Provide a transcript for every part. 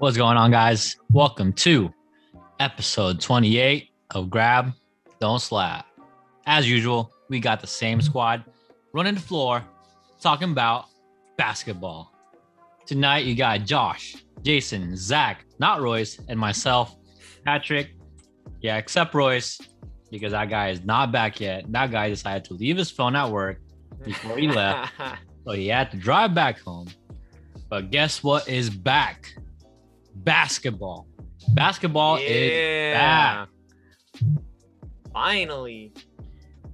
What's going on, guys? Welcome to episode 28 of Grab, Don't Slap. As usual, we got the same squad running the floor talking about basketball. Tonight, you got Josh, Jason, Zach, not Royce, and myself, Patrick. Yeah, except Royce, because that guy is not back yet. That guy decided to leave his phone at work before he left, so he had to drive back home. But guess what is back? Basketball. Basketball is back. Finally.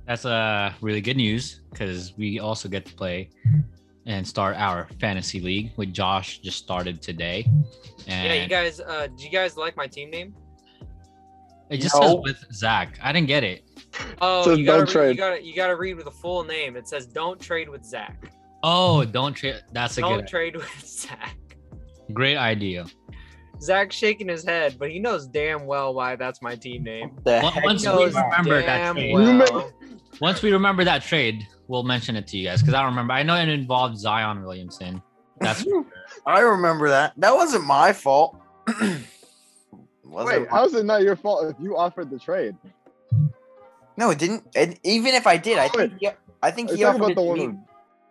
That's uh really good news because we also get to play and start our fantasy league, with Josh just started today. And Yeah, you guys uh do you guys like my team name? it just No. says with Zach. I didn't get it. Oh, Says you gotta, don't read, trade. you gotta you gotta read with the full name. It says don't trade with Zach. Oh, don't trade. That's a Don't good, trade with Zach. great idea. Zach's shaking his head, but he knows damn well why that's my team name. The Once- heck once He we remember that trade. Well. Once we remember that trade, we'll mention it to you guys because I don't remember. I know it involved Zion Williamson. That's I remember that. That wasn't my fault. wasn't Wait, how's it not your fault if you offered the trade? no, it didn't. And even if I did, I think he, I think Are he you talking offered about it the to one me. with?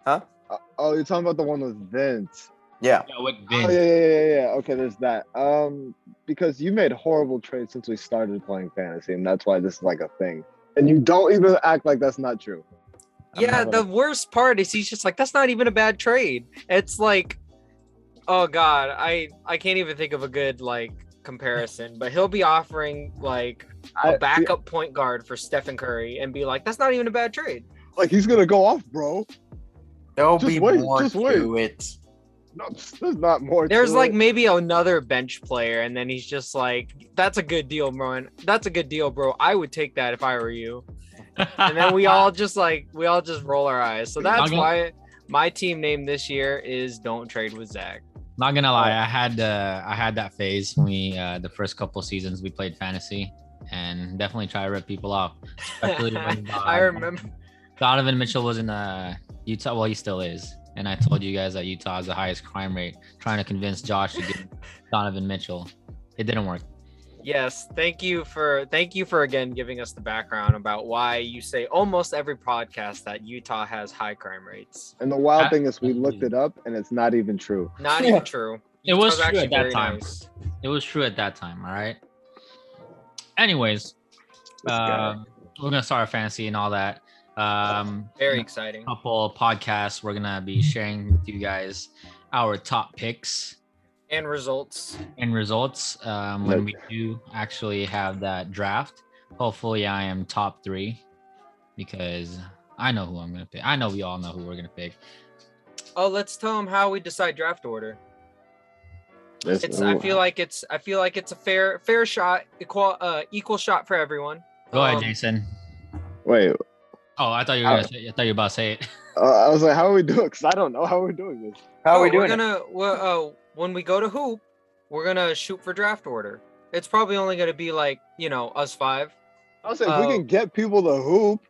Huh? Uh, oh, you're talking about the one with Vince. Yeah. Yeah, with Oh yeah, yeah, yeah, yeah. Okay, there's that. Um, because you made horrible trades since we started playing fantasy, and that's why this is like a thing. And you don't even act like that's not true. I'm Yeah, not the gonna- worst part is he's just like, that's not even a bad trade. It's like, oh god, I I can't even think of a good like comparison, but he'll be offering like a backup point guard for Stephen Curry and be like, that's not even a bad trade. like he's gonna go off, bro. There'll Just be wait, more just to wait. it. No, there's not more. There's to like it. maybe another bench player, and then he's just like, that's a good deal, bro. and That's a good deal, bro. I would take that if I were you. And then we all just like we all just roll our eyes. So that's Okay. why my team name this year is Don't Trade with Zach. Not gonna lie, I had uh, I had that phase when we uh, the first couple seasons we played fantasy, and definitely try to rip people off. Especially when, uh, I remember. Donovan Mitchell was in uh, Utah. Well, he still is. And I told you guys that Utah has the highest crime rate, trying to convince Josh to get Donovan Mitchell. It didn't work. Yes, thank you for thank you for again giving us the background about why you say almost every podcast that Utah has high crime rates. And the wild I- thing is, we looked it up, and it's not even true. Not even true. It was Utah's true at that time. nice. It was true at that time. All right. Anyways, This guy. um, we're gonna start our fantasy and all that. Um, Very exciting. couple podcasts we're gonna be sharing with you guys our top picks And results. and results um, when we do actually have that draft. Hopefully, I am top three because I know who I'm gonna pick. I know we all know who we're gonna pick. Oh, let's tell them how we decide draft order. This- It's I feel like it's I feel like it's a fair fair shot, equal uh equal shot for everyone. Go ahead, Um, Jason. Wait, Oh, I thought you were gonna say, I thought you were about to say it. uh, I was like, how are we doing? Because I don't know how we're doing this. How are oh, we doing? We're gonna well, uh, when we go to hoop, we're gonna shoot for draft order. It's probably only gonna be like you know us five. I was like, if Oh. we can get people to hoop.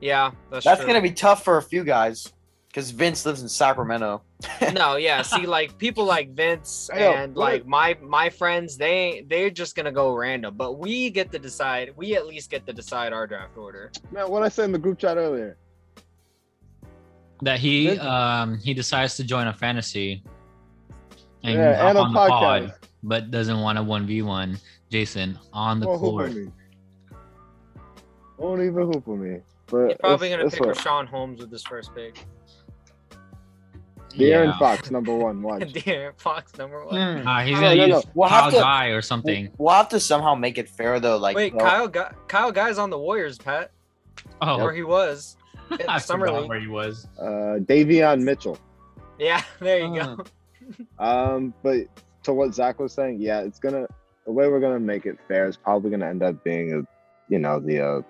Yeah, that's That's true. gonna be tough for a few guys because Vince lives in Sacramento. no, yeah. See, like people like Vince Hey, and what- like my my friends, they they're just gonna go random. But we get to decide. We at least get to decide our draft order. Man, what I said in the group chat earlier. That he Good. um he decides to join a fantasy and, yeah, and a on the podcast. pod, but doesn't want a one v one. Jason on the Won't court. with me. Won't even hoop with me. But You're probably it's- gonna it's pick what- Richaun Holmes with this first pick. De'Aaron Yeah. Fox, number one. Watch. De'Aaron Fox number one. Hmm. Uh, he's No, gonna no, no. use We'll Kyle to- Guy or something. We'll have to somehow make it fair though. Like, Wait, you know, Kyle Guy, Kyle Guy's on the Warriors, Pat, Oh, or he was. I summer forgot league. where he was. Uh, Davion Mitchell. Yeah, there you go. Um, but to what Zach was saying, yeah, it's gonna the way we're gonna make it fair is probably gonna end up being a, you know, the uh,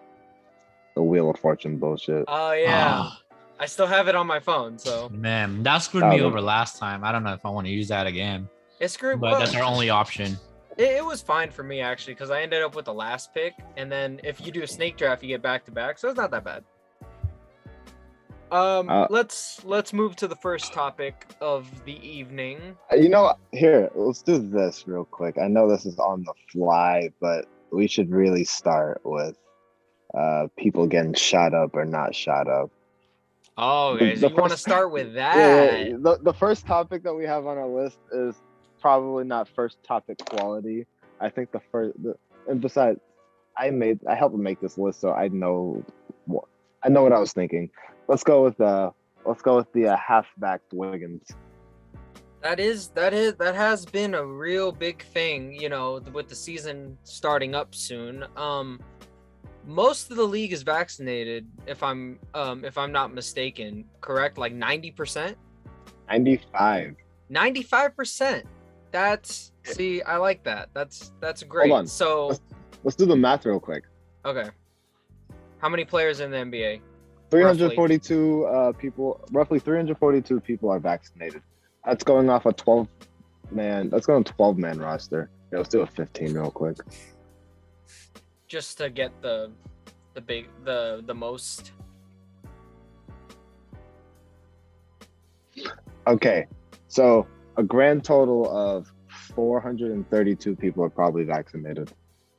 the Wheel of Fortune bullshit. Oh yeah, Ah, I still have it on my phone, so man, that screwed me the- over last time. I don't know if I want to use that again, It screwed. but well, that's our only option. It, it was fine for me actually because I ended up with the last pick, and then if you do a snake draft, you get back to back, so it's not that bad. Um, Uh, let's let's move to the first topic of the evening. Uh, You know, here, let's do this real quick. I know this is on the fly, but we should really start with uh people getting shot up or not shot up. Oh, guys, the you want to start with Yeah, that? yeah, the, the first topic that we have on our list is probably not first topic quality. I think the first, the, and besides, I made, I helped make this list, so I know, what I know what I was thinking. Let's go with uh, let's go with the uh, halfback Wiggins. That is that is that has been a real big thing, you know, with the season starting up soon. Um most of the league is vaccinated if I'm um if I'm not mistaken, correct? Like 90%? Ninety-five. 95%. That's see, I like that. That's that's great. Hold on. So, Let's- Let's do the math real quick. okay. How many players in the NBA? 342 uh, people, roughly 342 people are vaccinated. That's going off a 12 man. That's going 12 man roster. Yeah, let's do a 15 real quick. Just to get the the big the the most Okay, so a grand total of 432 people are probably vaccinated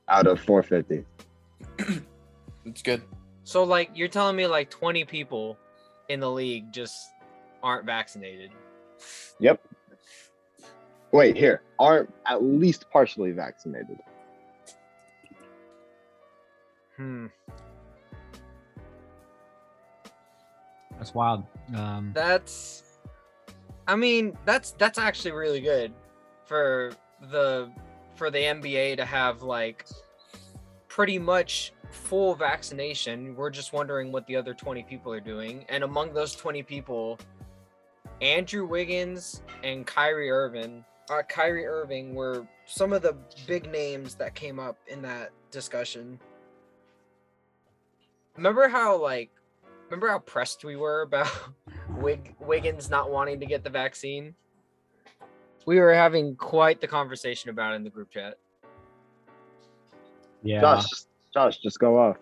out of 450. It's good. So like you're telling me like 20 people in the league just aren't vaccinated. Yep. Wait, here aren't at least partially vaccinated. Hmm. That's wild. Um, That's I mean, that's that's actually really good for the for the NBA to have like pretty much full vaccination. We're just wondering what the other 20 people are doing. And among those 20 people, Andrew Wiggins and Kyrie Irving, uh, Kyrie Irving were some of the big names that came up in that discussion. Remember how like remember how pressed we were about Wig- Wiggins not wanting to get the vaccine? We were having quite the conversation about it in the group chat. yeah. Josh, Josh, just go off.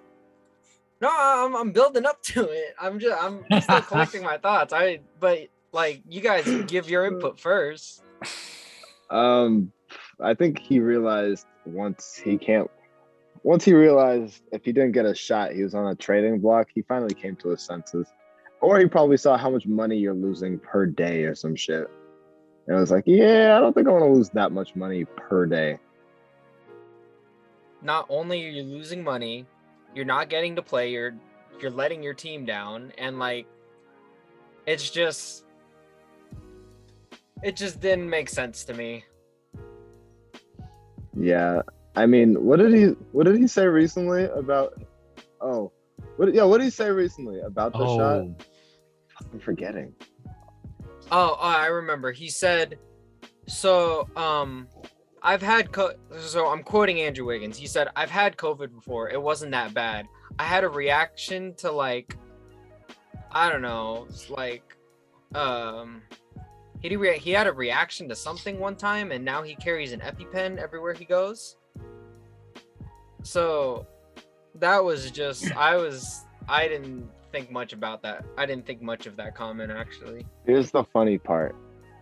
No, I'm, I'm building up to it. I'm just I'm still collecting my thoughts. I but like you guys give your input first. Um, I think he realized once he can't. Once he realized if he didn't get a shot, he was on a trading block. He finally came to his senses, or he probably saw how much money you're losing per day or some shit. And it was like, yeah, I don't think I want to lose that much money per day. Not only are you losing money, you're not getting to play. You're you're letting your team down, and like it's just it just didn't make sense to me. Yeah, I mean, what did he? What did he say recently about? Oh, what? Yeah, what did he say recently about the shot? Oh, I'm forgetting. Oh, oh, I remember. He said, "So, um, I've had co- so I'm quoting Andrew Wiggins. He said, "I've had COVID before. It wasn't that bad. I had a reaction to like, I don't know, it's like, um, he rea- he had a reaction to something one time, and now he carries an EpiPen everywhere he goes. So, that was just I was I didn't think much about that. I didn't think much of that comment actually." Here's the funny part.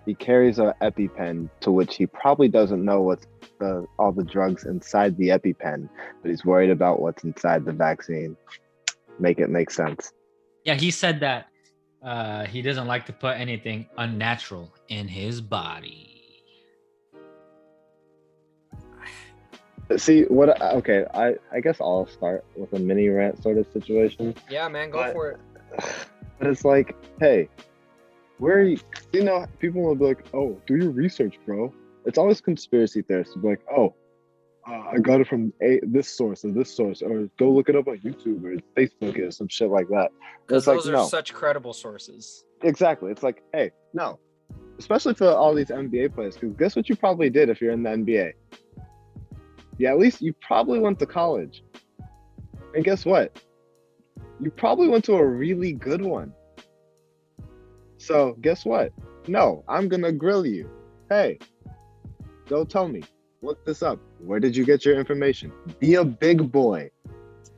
He carries a EpiPen to which he probably doesn't know what's the all the drugs inside the EpiPen, but he's worried about what's inside the vaccine. Make it make sense. yeah. He said that uh, he doesn't like to put anything unnatural in his body. See what? Okay, I I guess I'll start with a mini rant sort of situation. Yeah, man, go But- for it. But it's like, hey, where are you? You know, people will be like, oh, do your research, bro. It's always conspiracy theorists. Be like, oh, uh, I got it from a this source or this source, or go look it up on YouTube or Facebook or some shit like that. It's like, those are no. such credible sources. Exactly. It's like, hey, no. Especially for all these NBA players, because guess what you probably did if you're in the NBA? Yeah, at least you probably went to college. And guess what? You probably went to a really good one. So guess what? No, I'm gonna grill you. Hey, go tell me. Look this up. Where did you get your information? Be a big boy.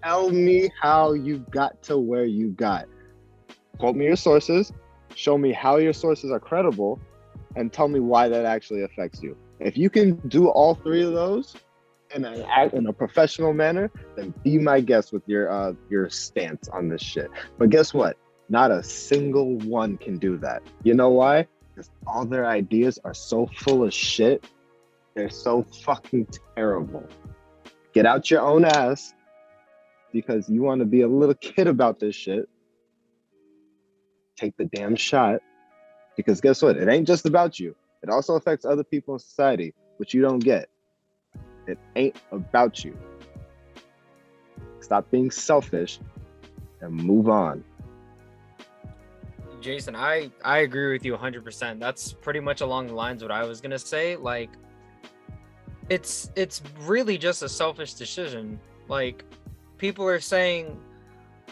Tell me how you got to where you got. quote me your sources, show me how your sources are credible, and tell me why that actually affects you. If you can do all three of those in an act in a professional manner, then be my guest with your uh your stance on this shit. But guess what? Not a single one can do that. You know why? Because all their ideas are so full of shit. They're so fucking terrible. Get out your own ass because you want to be a little kid about this shit. Take the damn shot. Because guess what? It ain't just about you. It also affects other people in society, which you don't get. It ain't about you. Stop being selfish and move on. Jason, I I agree with you 100%. That's pretty much along the lines what I was going to say. Like it's it's really just a selfish decision. Like people are saying,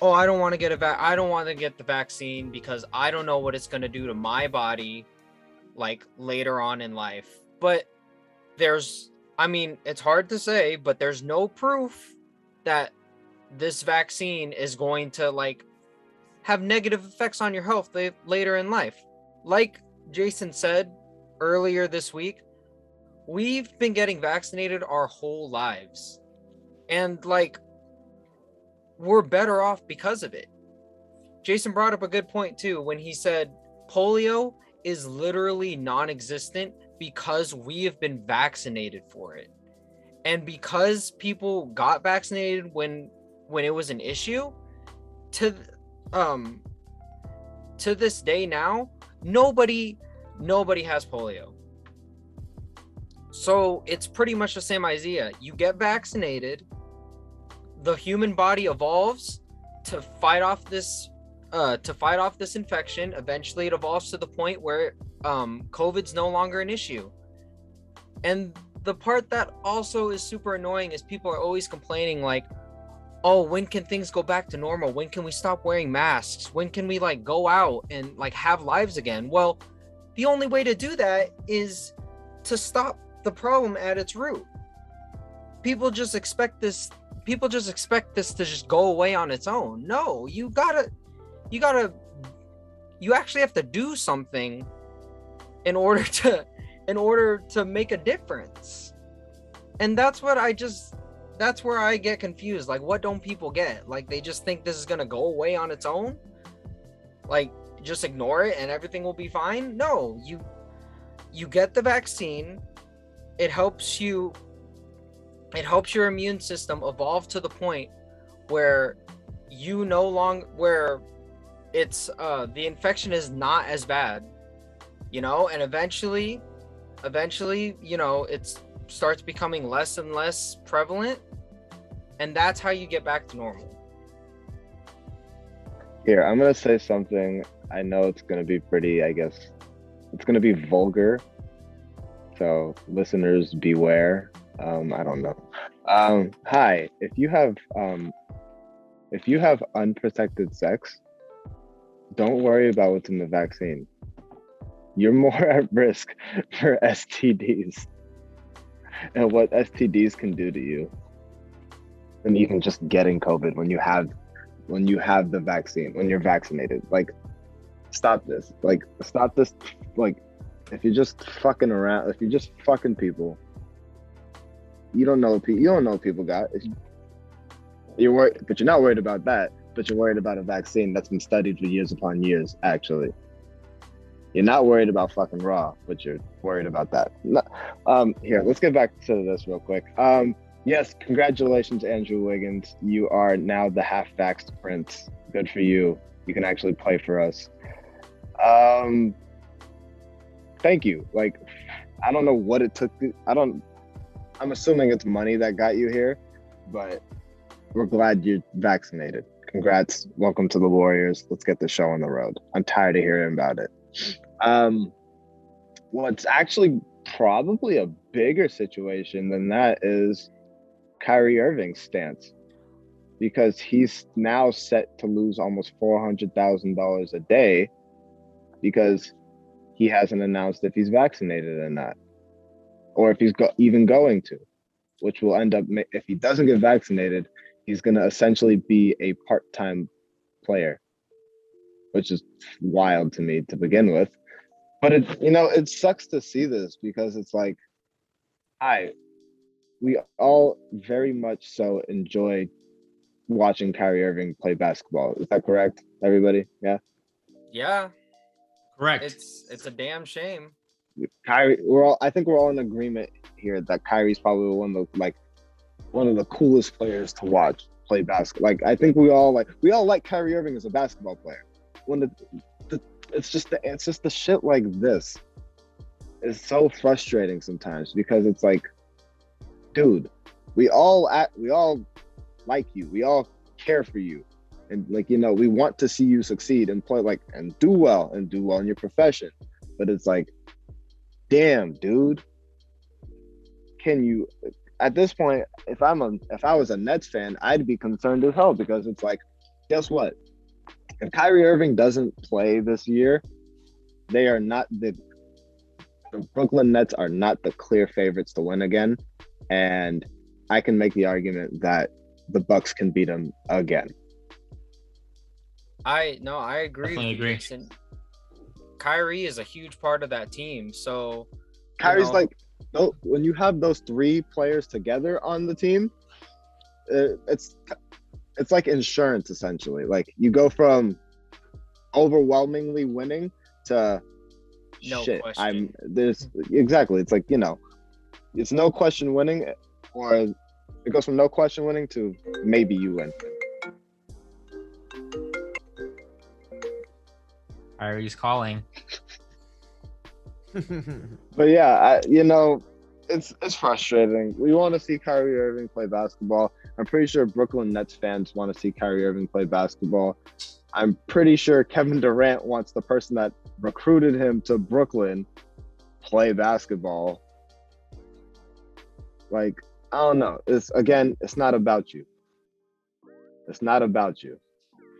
"Oh, I don't want to get a vac I don't want to get the vaccine because I don't know what it's going to do to my body like later on in life." But there's I mean, it's hard to say, but there's no proof that this vaccine is going to like have negative effects on your health later in life. Like Jason said earlier this week, we've been getting vaccinated our whole lives. And like we're better off because of it. Jason brought up a good point too when he said polio is literally non-existent because we have been vaccinated for it. And because people got vaccinated when when it was an issue to um to this day now nobody nobody has polio. So it's pretty much the same idea. You get vaccinated the human body evolves to fight off this uh to fight off this infection. Eventually it evolves to the point where um covid's no longer an issue. And the part that also is super annoying is people are always complaining like oh when can things go back to normal? When can we stop wearing masks? When can we like go out and like have lives again? Well the only way to do that is to stop the problem at its root. People just expect this people just expect this to just go away on its own. No you gotta you gotta you actually have to do something in order to in order to make a difference and that's what i just that's where I get confused. Like, what don't people get? Like, they just think this is gonna go away on its own. Like, just ignore it and everything will be fine. No, you you get the vaccine. It helps you. It helps your immune system evolve to the point where you no longer where it's uh the infection is not as bad you know and eventually eventually you know it starts becoming less and less prevalent and that's how you get back to normal Here, I'm gonna say something. I know it's gonna be pretty, I guess, it's gonna be vulgar. So listeners beware. Um, I don't know. Um, hi, if you have um, if you have unprotected sex, don't worry about what's in the vaccine. You're more at risk for STDs and what STDs can do to you than even just getting COVID when you have when you have the vaccine, when you're vaccinated. Like, stop this. Like, stop this. Like, if you're just fucking around, if you're just fucking people, you don't know. You don't know people got. You're worried, but you're not worried about that. But you're worried about a vaccine that's been studied for years upon years. Actually, you're not worried about fucking raw, but you're worried about that. Um, here, let's get back to this real quick. Um, Yes, congratulations, Andrew Wiggins. You are now the half vaxxed prince. Good for you. You can actually play for us. Um, thank you. Like, I don't know what it took. To, I don't. I'm assuming it's money that got you here, but we're glad you're vaccinated. Congrats. Welcome to the Warriors. Let's get the show on the road. I'm tired of hearing about it. Um, what's actually probably a bigger situation than that is Kyrie Irving's stance. Because he's now set to lose almost $400,000 a day because he hasn't announced if he's vaccinated or not or if he's go- even going to which will end up if he doesn't get vaccinated he's going to essentially be a part-time player which is wild to me to begin with. But it, you know, it sucks to see this because it's like, I, we all very much so enjoy watching Kyrie Irving play basketball. Is that correct, everybody? Yeah. Yeah, Correct. it's it's a damn shame. Kyrie, we're all. I think we're all in agreement here that Kyrie's probably one of the like one of the coolest players to watch play basketball. Like I think we all like we all like Kyrie Irving as a basketball player. When the, the it's just the it's just the shit like this is so frustrating sometimes because it's like, dude, we all act, we all like you, we all care for you, and like you know we want to see you succeed and play like and do well and do well in your profession. But it's like, damn, dude, can you? At this point, if I'm a if I was a Nets fan, I'd be concerned as hell because it's like, guess what? If Kyrie Irving doesn't play this year, they are not the the Brooklyn Nets are not the clear favorites to win again, and I can make the argument that the Bucks can beat them again. I no, I agree. Definitely agree. Jason. Kyrie is a huge part of that team. So Kyrie's know- like, no, when you have those three players together on the team, uh, it's it's like insurance essentially. Like you go from overwhelmingly winning to No shit. question. I'm there's exactly. It's like you know, it's no question winning, or it goes from no question winning to maybe you win. Kyrie's calling. But yeah, I, you know, it's it's frustrating. We want to see Kyrie Irving play basketball. I'm pretty sure Brooklyn Nets fans want to see Kyrie Irving play basketball. I'm pretty sure Kevin Durant wants the person that recruited him to Brooklyn play basketball. Like, I don't know. It's again, it's not about you. It's not about you.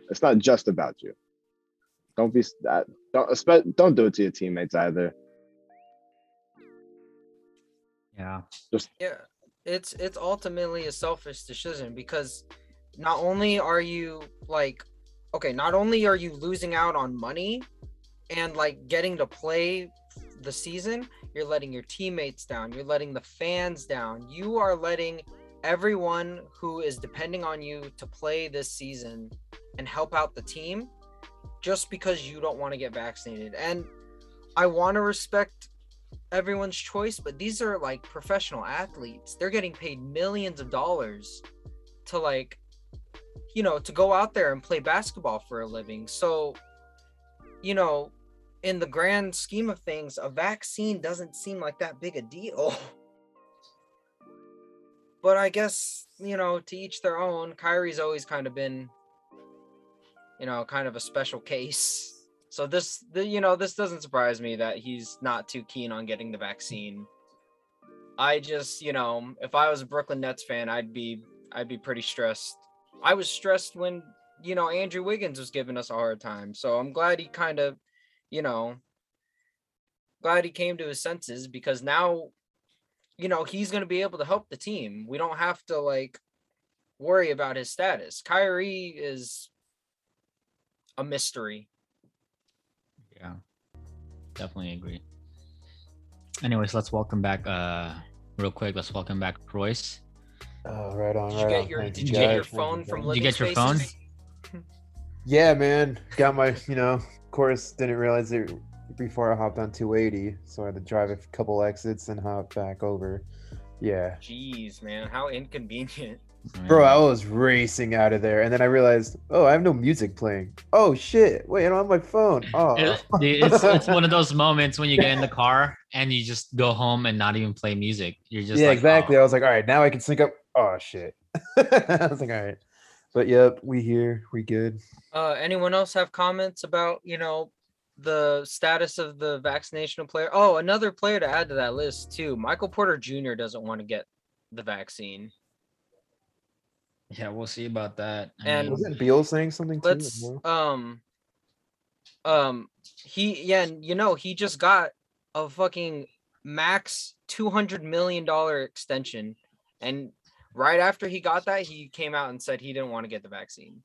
It's not just about you. Don't be that. Don't espe- don't do it to your teammates either. Yeah. Just yeah, it's it's ultimately a selfish decision because not only are you like okay, not only are you losing out on money and like getting to play the season, you're letting your teammates down, you're letting the fans down. You are letting everyone who is depending on you to play this season and help out the team just because you don't want to get vaccinated. And I want to respect everyone's choice, but these are like professional athletes. They're getting paid millions of dollars to like you know, to go out there and play basketball for a living. So, you know, in the grand scheme of things, a vaccine doesn't seem like that big a deal. But I guess, you know, to each their own. Kyrie's always kind of been, you know, kind of a special case. So this, the, you know, this doesn't surprise me that he's not too keen on getting the vaccine. I just, you know, if I was a Brooklyn Nets fan, I'd be, I'd be pretty stressed. I was stressed when, you know, Andrew Wiggins was giving us a hard time. So I'm glad he kind of, you know, glad he came to his senses because now, you know, he's going to be able to help the team. We don't have to like worry about his status. Kyrie is a mystery. Yeah. Definitely agree. Anyways, let's welcome back uh real quick. Let's welcome back Royce. Oh, right on, Did you right get on. your Thank did you guys. get your phone from guys. Did you get your phone? Yeah, man. Got my, you know, of course, didn't realize it before I hopped on 280, so I had to drive a couple exits and hop back over. Yeah. Jeez, man, how inconvenient. Bro, I was racing out of there, and then I realized, oh, I have no music playing. Oh shit! Wait, I don't have my phone. Oh, It- it's, it's one of those moments when you get in the car and you just go home and not even play music. You're just yeah, like, exactly. "Oh." I was like, all right, now I can sync up. Oh shit! I was like, all right, but yep, we here, we good. Uh, anyone else have comments about you know the status of the vaccination player? Oh, another player to add to that list too. Michael Porter Jr. doesn't want to get the vaccine. Yeah, we'll see about that. I And- mean, Wasn't Beal saying something too? Let's No? um um he yeah, and you know he just got a fucking max two hundred million dollar extension, and right after he got that, he came out and said he didn't want to get the vaccine.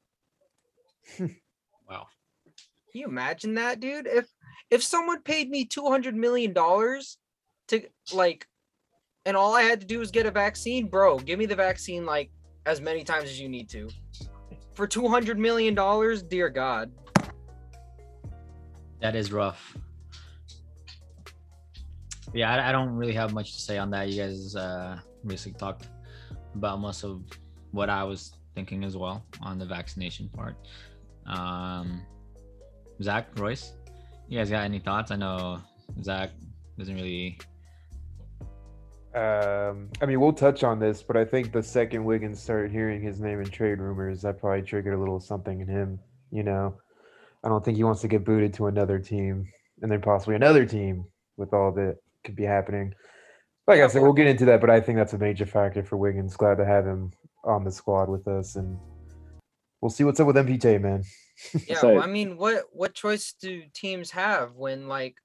wow. Can you imagine that, dude? If if someone paid me two hundred million dollars to like, and all I had to do was get a vaccine, bro, give me the vaccine like as many times as you need to. For two hundred million dollars, dear God. That is rough. Yeah, I, I don't really have much to say on that. You guys uh, basically talked about most of what I was thinking as well on the vaccination part. Um, Zach, Royce, you guys got any thoughts? I know Zach doesn't really. Um, I mean, we'll touch on this, but I think the second Wiggins started hearing his name in trade rumors, that probably triggered a little something in him. You know, I don't think he wants to get booted to another team and then possibly another team with all that could be happening. Like I said, we'll get into that, but I think that's a major factor for Wiggins. Glad to have him on the squad with us, and we'll see what's up with MPJ, man. Yeah, well, I mean, what what choice do teams have when like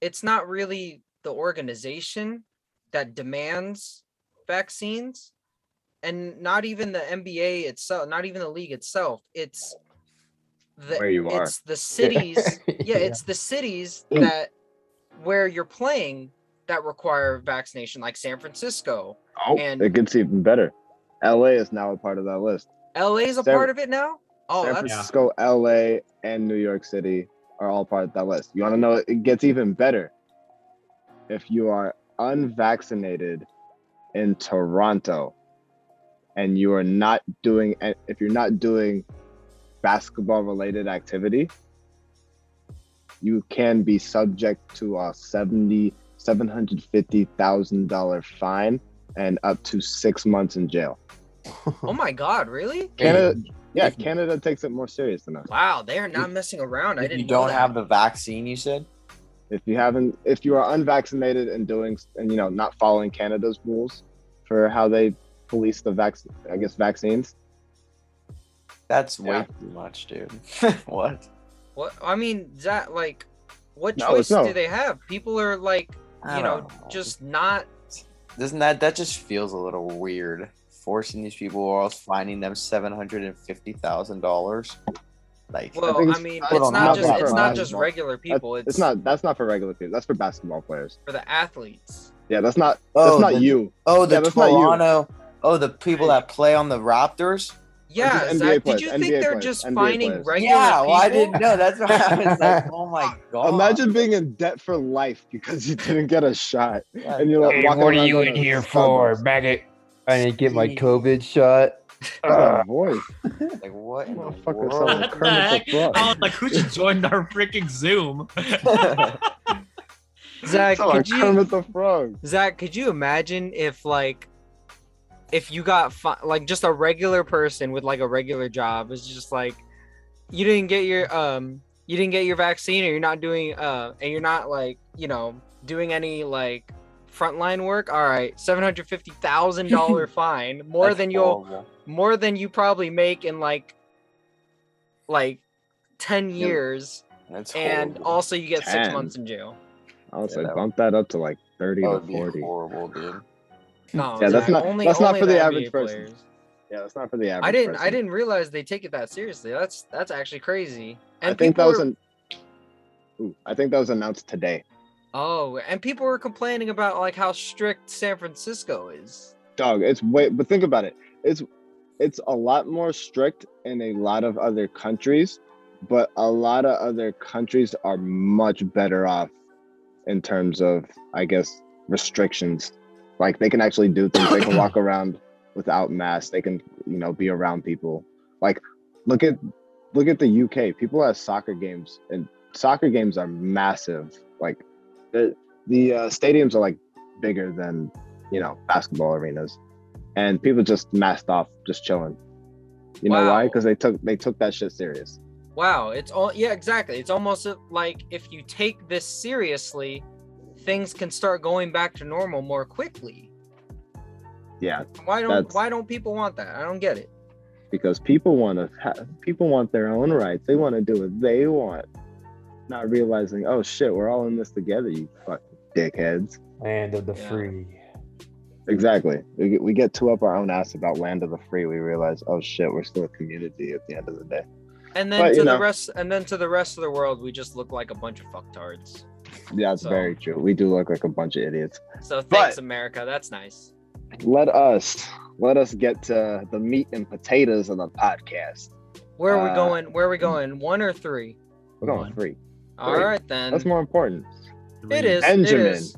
it's not really the organization that demands vaccines and not even the NBA itself, not even the league itself. It's the Where you are. it's the cities. yeah, Yeah. it's the cities mm. that where you're playing that require vaccination like San Francisco. Oh, And- it gets even better. LA is now a part of that list. LA is a San- part of it now? Oh, San that's Francisco, LA, and New York City are all part of that list. You want to know it gets even better if you are unvaccinated in Toronto and you are not doing if you're not doing basketball related activity you can be subject to a 70 750,000 dollar fine and up to 6 months in jail. Oh my god, really? Canada yeah, If- Canada takes it more serious than us. Wow, they are not messing around. I didn't you don't that. have the vaccine, you said. If you haven't if you are unvaccinated and doing and you know not following canada's rules for how they police the vac i guess vaccines That's way Yeah. too much, dude. what? What I mean, is that like what No, choice it's no. do they have? People are like, you know, know. just not doesn't that that just feels a little weird? Forcing these people or else finding them seven hundred and fifty thousand dollars. Like well, think I, mean, it's don't not just it's for not just but- regular That's- people. It's, it's not that's not for regular people that's for basketball players for the athletes. yeah that's not Oh, that's not the- you oh the Yeah, that's not you. Toronto. Oh, the people that play on the Raptors. Yeah, just NBA Zach, did you NBA think they're players, just NBA finding players. regular yeah, people? well, I didn't know. That's what I was like, oh my god. imagine being in debt for life because you didn't get a shot and you're like Hey, what are you in here for, Starbucks. maggot? I didn't get my COVID shot. What a voice like what in the Motherfucker world? sounds What the Kermit the heck? I was like, who just joined our freaking Zoom? Zach, Sound like could you the Frog Zach, could you imagine if like if you got fi- like just a regular person with like a regular job is just like you didn't get your um you didn't get your vaccine or you're not doing uh and you're not like you know doing any like frontline work all right $750,000 fine more That's than you'll horrible. more than you probably make in like like 10 years That's and horrible. also you get 6 months in jail i would say bump that up to like 30 that to would be 40 horrible, dude. no Yeah, that's not- only, that's not for the NBA average person. players. yeah that's not for the average I didn't. I didn't realize they take it that seriously. That's that's actually crazy. And I think that people was an. Ooh, I think that was announced today. Oh, and people were complaining about like how strict San Francisco is. Dog, it's way. But think about it. It's it's a lot more strict in a lot of other countries, but a lot of other countries are much better off in terms of, I guess, restrictions. Like they can actually do things. They can walk around without masks. They can, you know, be around people. Like, look at look at the UK. People have soccer games, and soccer games are massive. Like, the the uh, stadiums are like bigger than you know basketball arenas, and people just masked off, just chilling. You know why? Because they took they took that shit serious. Wow, it's all yeah, exactly. It's almost like if you take this seriously, things can start going back to normal more quickly. Yeah, Why don't Why don't people want that? I don't get it. because people want to people want their own rights. They want to do what they want, not realizing, oh shit, we're all in this together. You fucking dickheads. Land of the Yeah. free. Exactly. We get, we get too up our own ass about land of the free. We realize, oh shit, we're still a community at the end of the day. And then But, to you the know. rest, and then to the rest of the world, we just look like a bunch of fucktards. Yeah, it's So- very true. We do look like a bunch of idiots. So thanks, But- America. That's nice. Let us let us get to the meat and potatoes of the podcast. Where are we Uh, going? Where are we going? One or three? We're going One. three. All three. right then. That's more important. It is. Benjamin. is.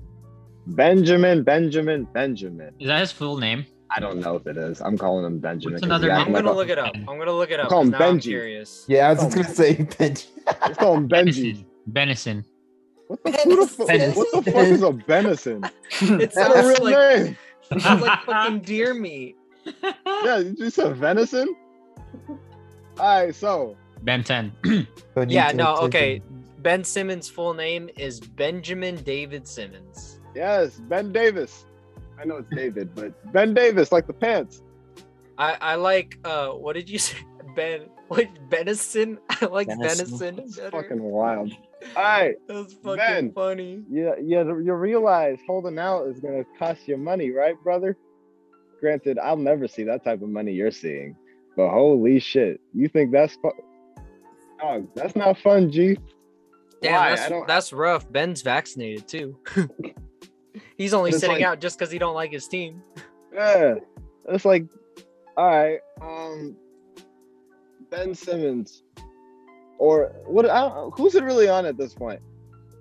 Benjamin, Benjamin, Benjamin. Is that his full name? I don't know if it is. I'm calling him Benjamin. What's 'cause another he name? I'm gonna look it up. I'm gonna look it up. Call him now I'm Benji. curious. Yeah, I was just gonna say Benji. Let's call him Benji. Venison. What the, who the fu- what the fuck is a venison? It That's a real like name. it sounds like fucking deer meat. Yeah, you just said venison. All right, so Ben 10. Yeah. No. Okay. Ben Simmons' full name is Benjamin David Simmons. yes, Ben Davis. I know it's David, but Ben Davis, like the pants. I I like. Uh, what did you say? Ben. What Benison? I like Benison. venison. It's better. fucking wild. All right, That's fucking Ben. funny. yeah, yeah. You realize holding out is gonna cost you money, right, brother? Granted, I'll never see that type of money you're seeing, but holy shit, you think that's fun? Oh, that's not fun, G. Damn, Why? that's that's rough. Ben's vaccinated too. He's only it's sitting like- out just because he don't like his team. Yeah, it's like, all right, um, Ben Simmons, or what? I don't, who's it really on at this point?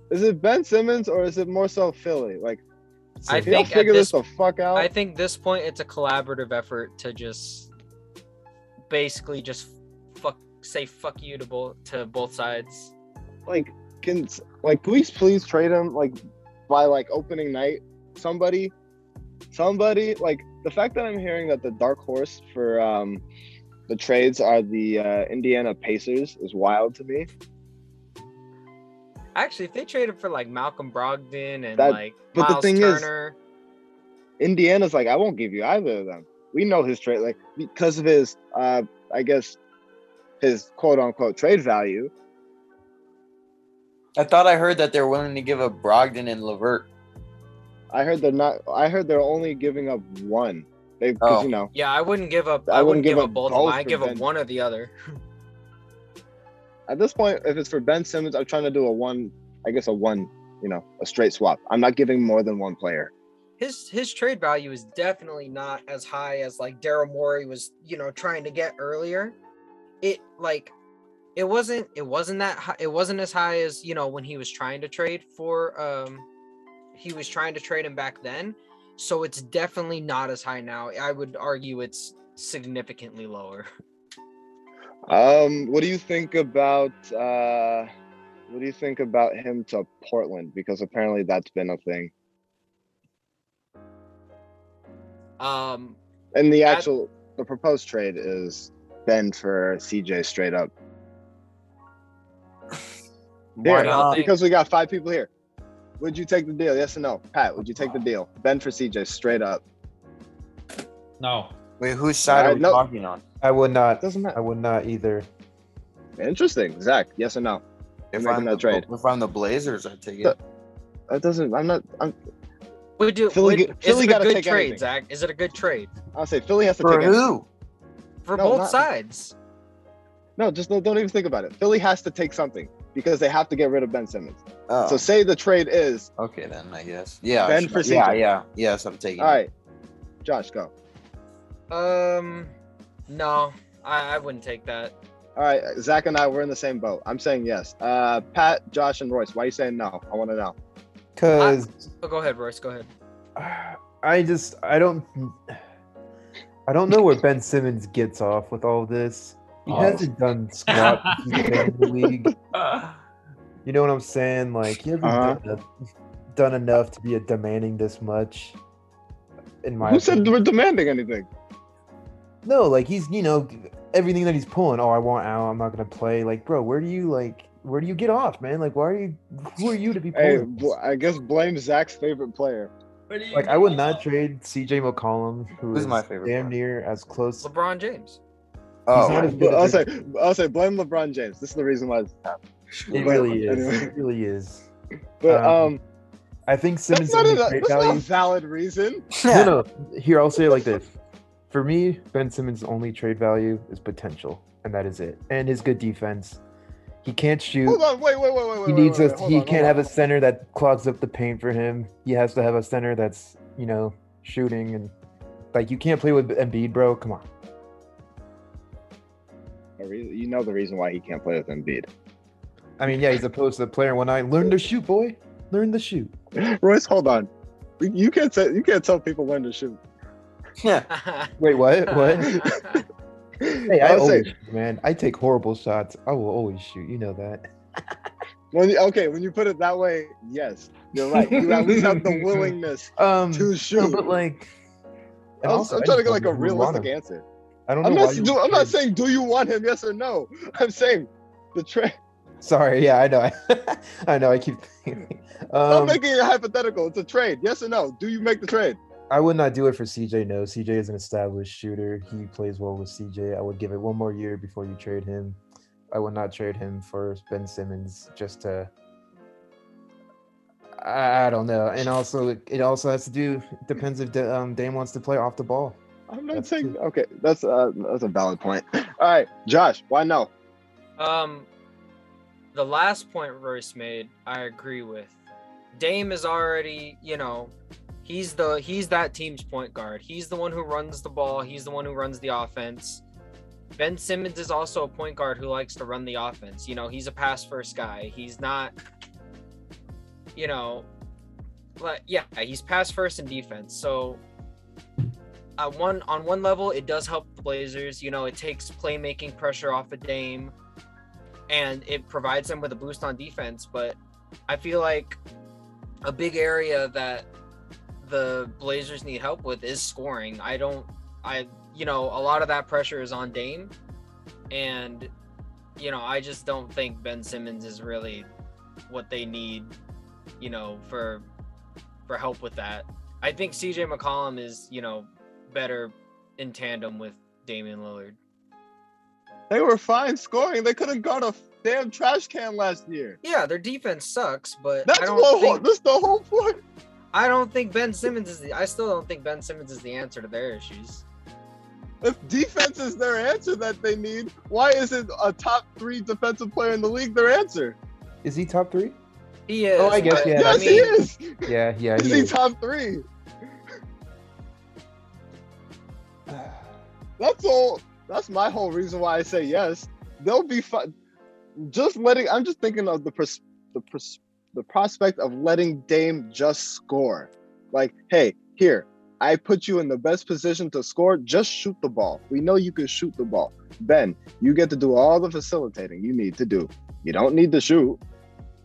Is it Ben Simmons or is it more so Philly? Like, I if think figure this this- the fuck out. I think this point it's a collaborative effort to just basically just fuck say fuck you to both to both sides. like, can like please please trade him like by like opening night? Somebody, somebody like the fact that I'm hearing that the dark horse for um the trades are the uh, Indiana Pacers is wild to me. Actually, if they traded for like Malcolm Brogdon and That- like but the Miles thing is- Turner, Indiana's like, I won't give you either of them. We know his trade, like because of his, uh, I guess, his quote unquote trade value. I thought I heard that they're willing to give up Brogdon and LeVert. I heard they're not. I heard they're only giving up one. They, because Oh. you know, yeah, I wouldn't give up. I I, wouldn't wouldn't give give up up both both I for give up Ben. one or the other. at this point, if it's for Ben Simmons, I'm trying to do a one. I guess a one. You know, a straight swap. I'm not giving more than one player. His his trade value is definitely not as high as like Daryl Morey was, you know, trying to get earlier. It like it wasn't it wasn't that high, it wasn't as high as you know when he was trying to trade for um he was trying to trade him back then. So it's definitely not as high now. I would argue it's significantly lower. Um, what do you think about? uh What do you think about him to Portland? Because apparently that's been a thing. Um And the That- actual the proposed trade is Ben for CJ straight up. Why Here, not? Uh, because we got five people here. Would you take the deal? Yes or no? Pat, would you take the deal? Ben for CJ straight up. No. Wait, whose side are Alright, we no. talking on? I would not. Doesn't matter. I matter. would not either. Interesting. Zach, yes or no? If making I'm, the, trade. if I'm the Blazers, I take it. But- That doesn't I'm not I'm would do Philly would, get- is Philly it a good trade, anything. Zach? Is it a good trade I'll say Philly has to For take anything. who? for No, both not- sides? No, just don't, don't even think about it. Philly has to take something because they have to get rid of Ben Simmons. Oh, So say the trade is okay then, I guess. Yeah. Ben sure. for yeah, CJ. yeah, yes, I'm taking. It. All right. Josh, go. Um, no, I, I wouldn't take that. All right, Zach and I we're in the same boat. I'm saying yes. Uh, Pat, Josh, and Royce. Why are you saying no? I want to know. Cause Oh, go ahead, Royce. Go ahead. I just I don't I don't know where Ben Simmons gets off with all this. He Oh. hasn't done squat since in the league. You know what I'm saying? Like he hasn't Uh-huh. done, enough, done enough to be a demanding this much. In my Who said we're demanding anything? no, like he's you know everything that he's pulling. Oh, I want out. I'm not gonna play. Like, bro, where do you like? Where do you get off, man? Like, why are you? Who are you to be Hey, pulling? bl- I guess blame Zach's favorite player. Like, I would not trade C.J. McCollum, who Who's is my favorite damn player? near as close. LeBron James. Oh, not But I'll say, I'll say, blame LeBron James. This is the reason why. This happened. It But really is. anyway. It really is. But Um, um, I think Simmons that's not, a, only trade that's not a valid reason. No, no. Here, I'll say it like this. For me, Ben Simmons' only trade value is potential. and that is it. And his good defense. He can't shoot. Hold on, wait, wait, wait, wait. he wait, needs wait, a wait, hold he on, can't have on. a center that clogs up the paint for him. He has to have a center that's you know shooting and like you can't play with Embiid, bro. Come on. A reason- You know the reason why he can't play with Embiid. I mean, yeah, he's opposed to the player when I Learn to shoot, boy. Learn to shoot. Royce, hold on. You can't say you can't tell people when to shoot. Yeah. Wait, what? What? Hey, I, I always saying- shoot, man. I take horrible shots. I will always shoot. You know that. When you, okay, when you put it that way, yes, you're right. You at least have the willingness Um, to no, shoot. but like, I'm, also, I'm trying to get like a don't know who would want realistic answer. I don't know I'm why not. Do, I'm not saying do you want him? Yes or no. I'm saying the trade. Sorry, yeah, I know. I know. I keep. I'm um, making it hypothetical. It's a trade. Yes or no? Do you make the trade? I would not do it for CJ. No, CJ is an established shooter. He plays well with CJ. I would give it one more year before you trade him. I would not trade him for Ben Simmons just to. I don't know, and also it- it also has to do depends if um, Dame wants to play off the ball. I'm not That's saying. true. Okay, that's uh, that's a valid point. All right, Josh, why no? Um, the last point Royce made, I agree with. Dame is already, you know, he's the he's that team's point guard. He's the one who runs the ball. He's the one who runs the offense. Ben Simmons is also a point guard who likes to run the offense. You know, he's a pass first guy. He's not, you know, like yeah, he's pass first in defense. So uh, one on one level, it does help the Blazers. You know, it takes playmaking pressure off of Dame, and it provides them with a boost on defense. But I feel like a big area that the Blazers need help with is scoring. I don't, I you know, a lot of that pressure is on Dame, and you know, I just don't think Ben Simmons is really what they need, you know, for for help with that. I think CJ McCollum is, you know, better in tandem with Damian Lillard. They were fine scoring. They couldn't guard a damn trash can last year. Yeah, their defense sucks, but That's I the don't whole. think That's the whole point. I don't think Ben Simmons is the I still don't think Ben Simmons is the answer to their issues. If defense is their answer that they need, why isn't a top three defensive player in the league their answer? Is he top three? He is. Oh, I guess, but, yeah, I yes, he is. Yeah, yeah. Is he he is. top three? That's all. That's my whole reason why I say yes. They'll be fun. Just letting. I'm just thinking of the pers- the pers- the prospect of letting Dame just score. Like, hey, here, I put you in the best position to score. Just shoot the ball. We know you can shoot the ball. Ben, you get to do all the facilitating you need to do. You don't need to shoot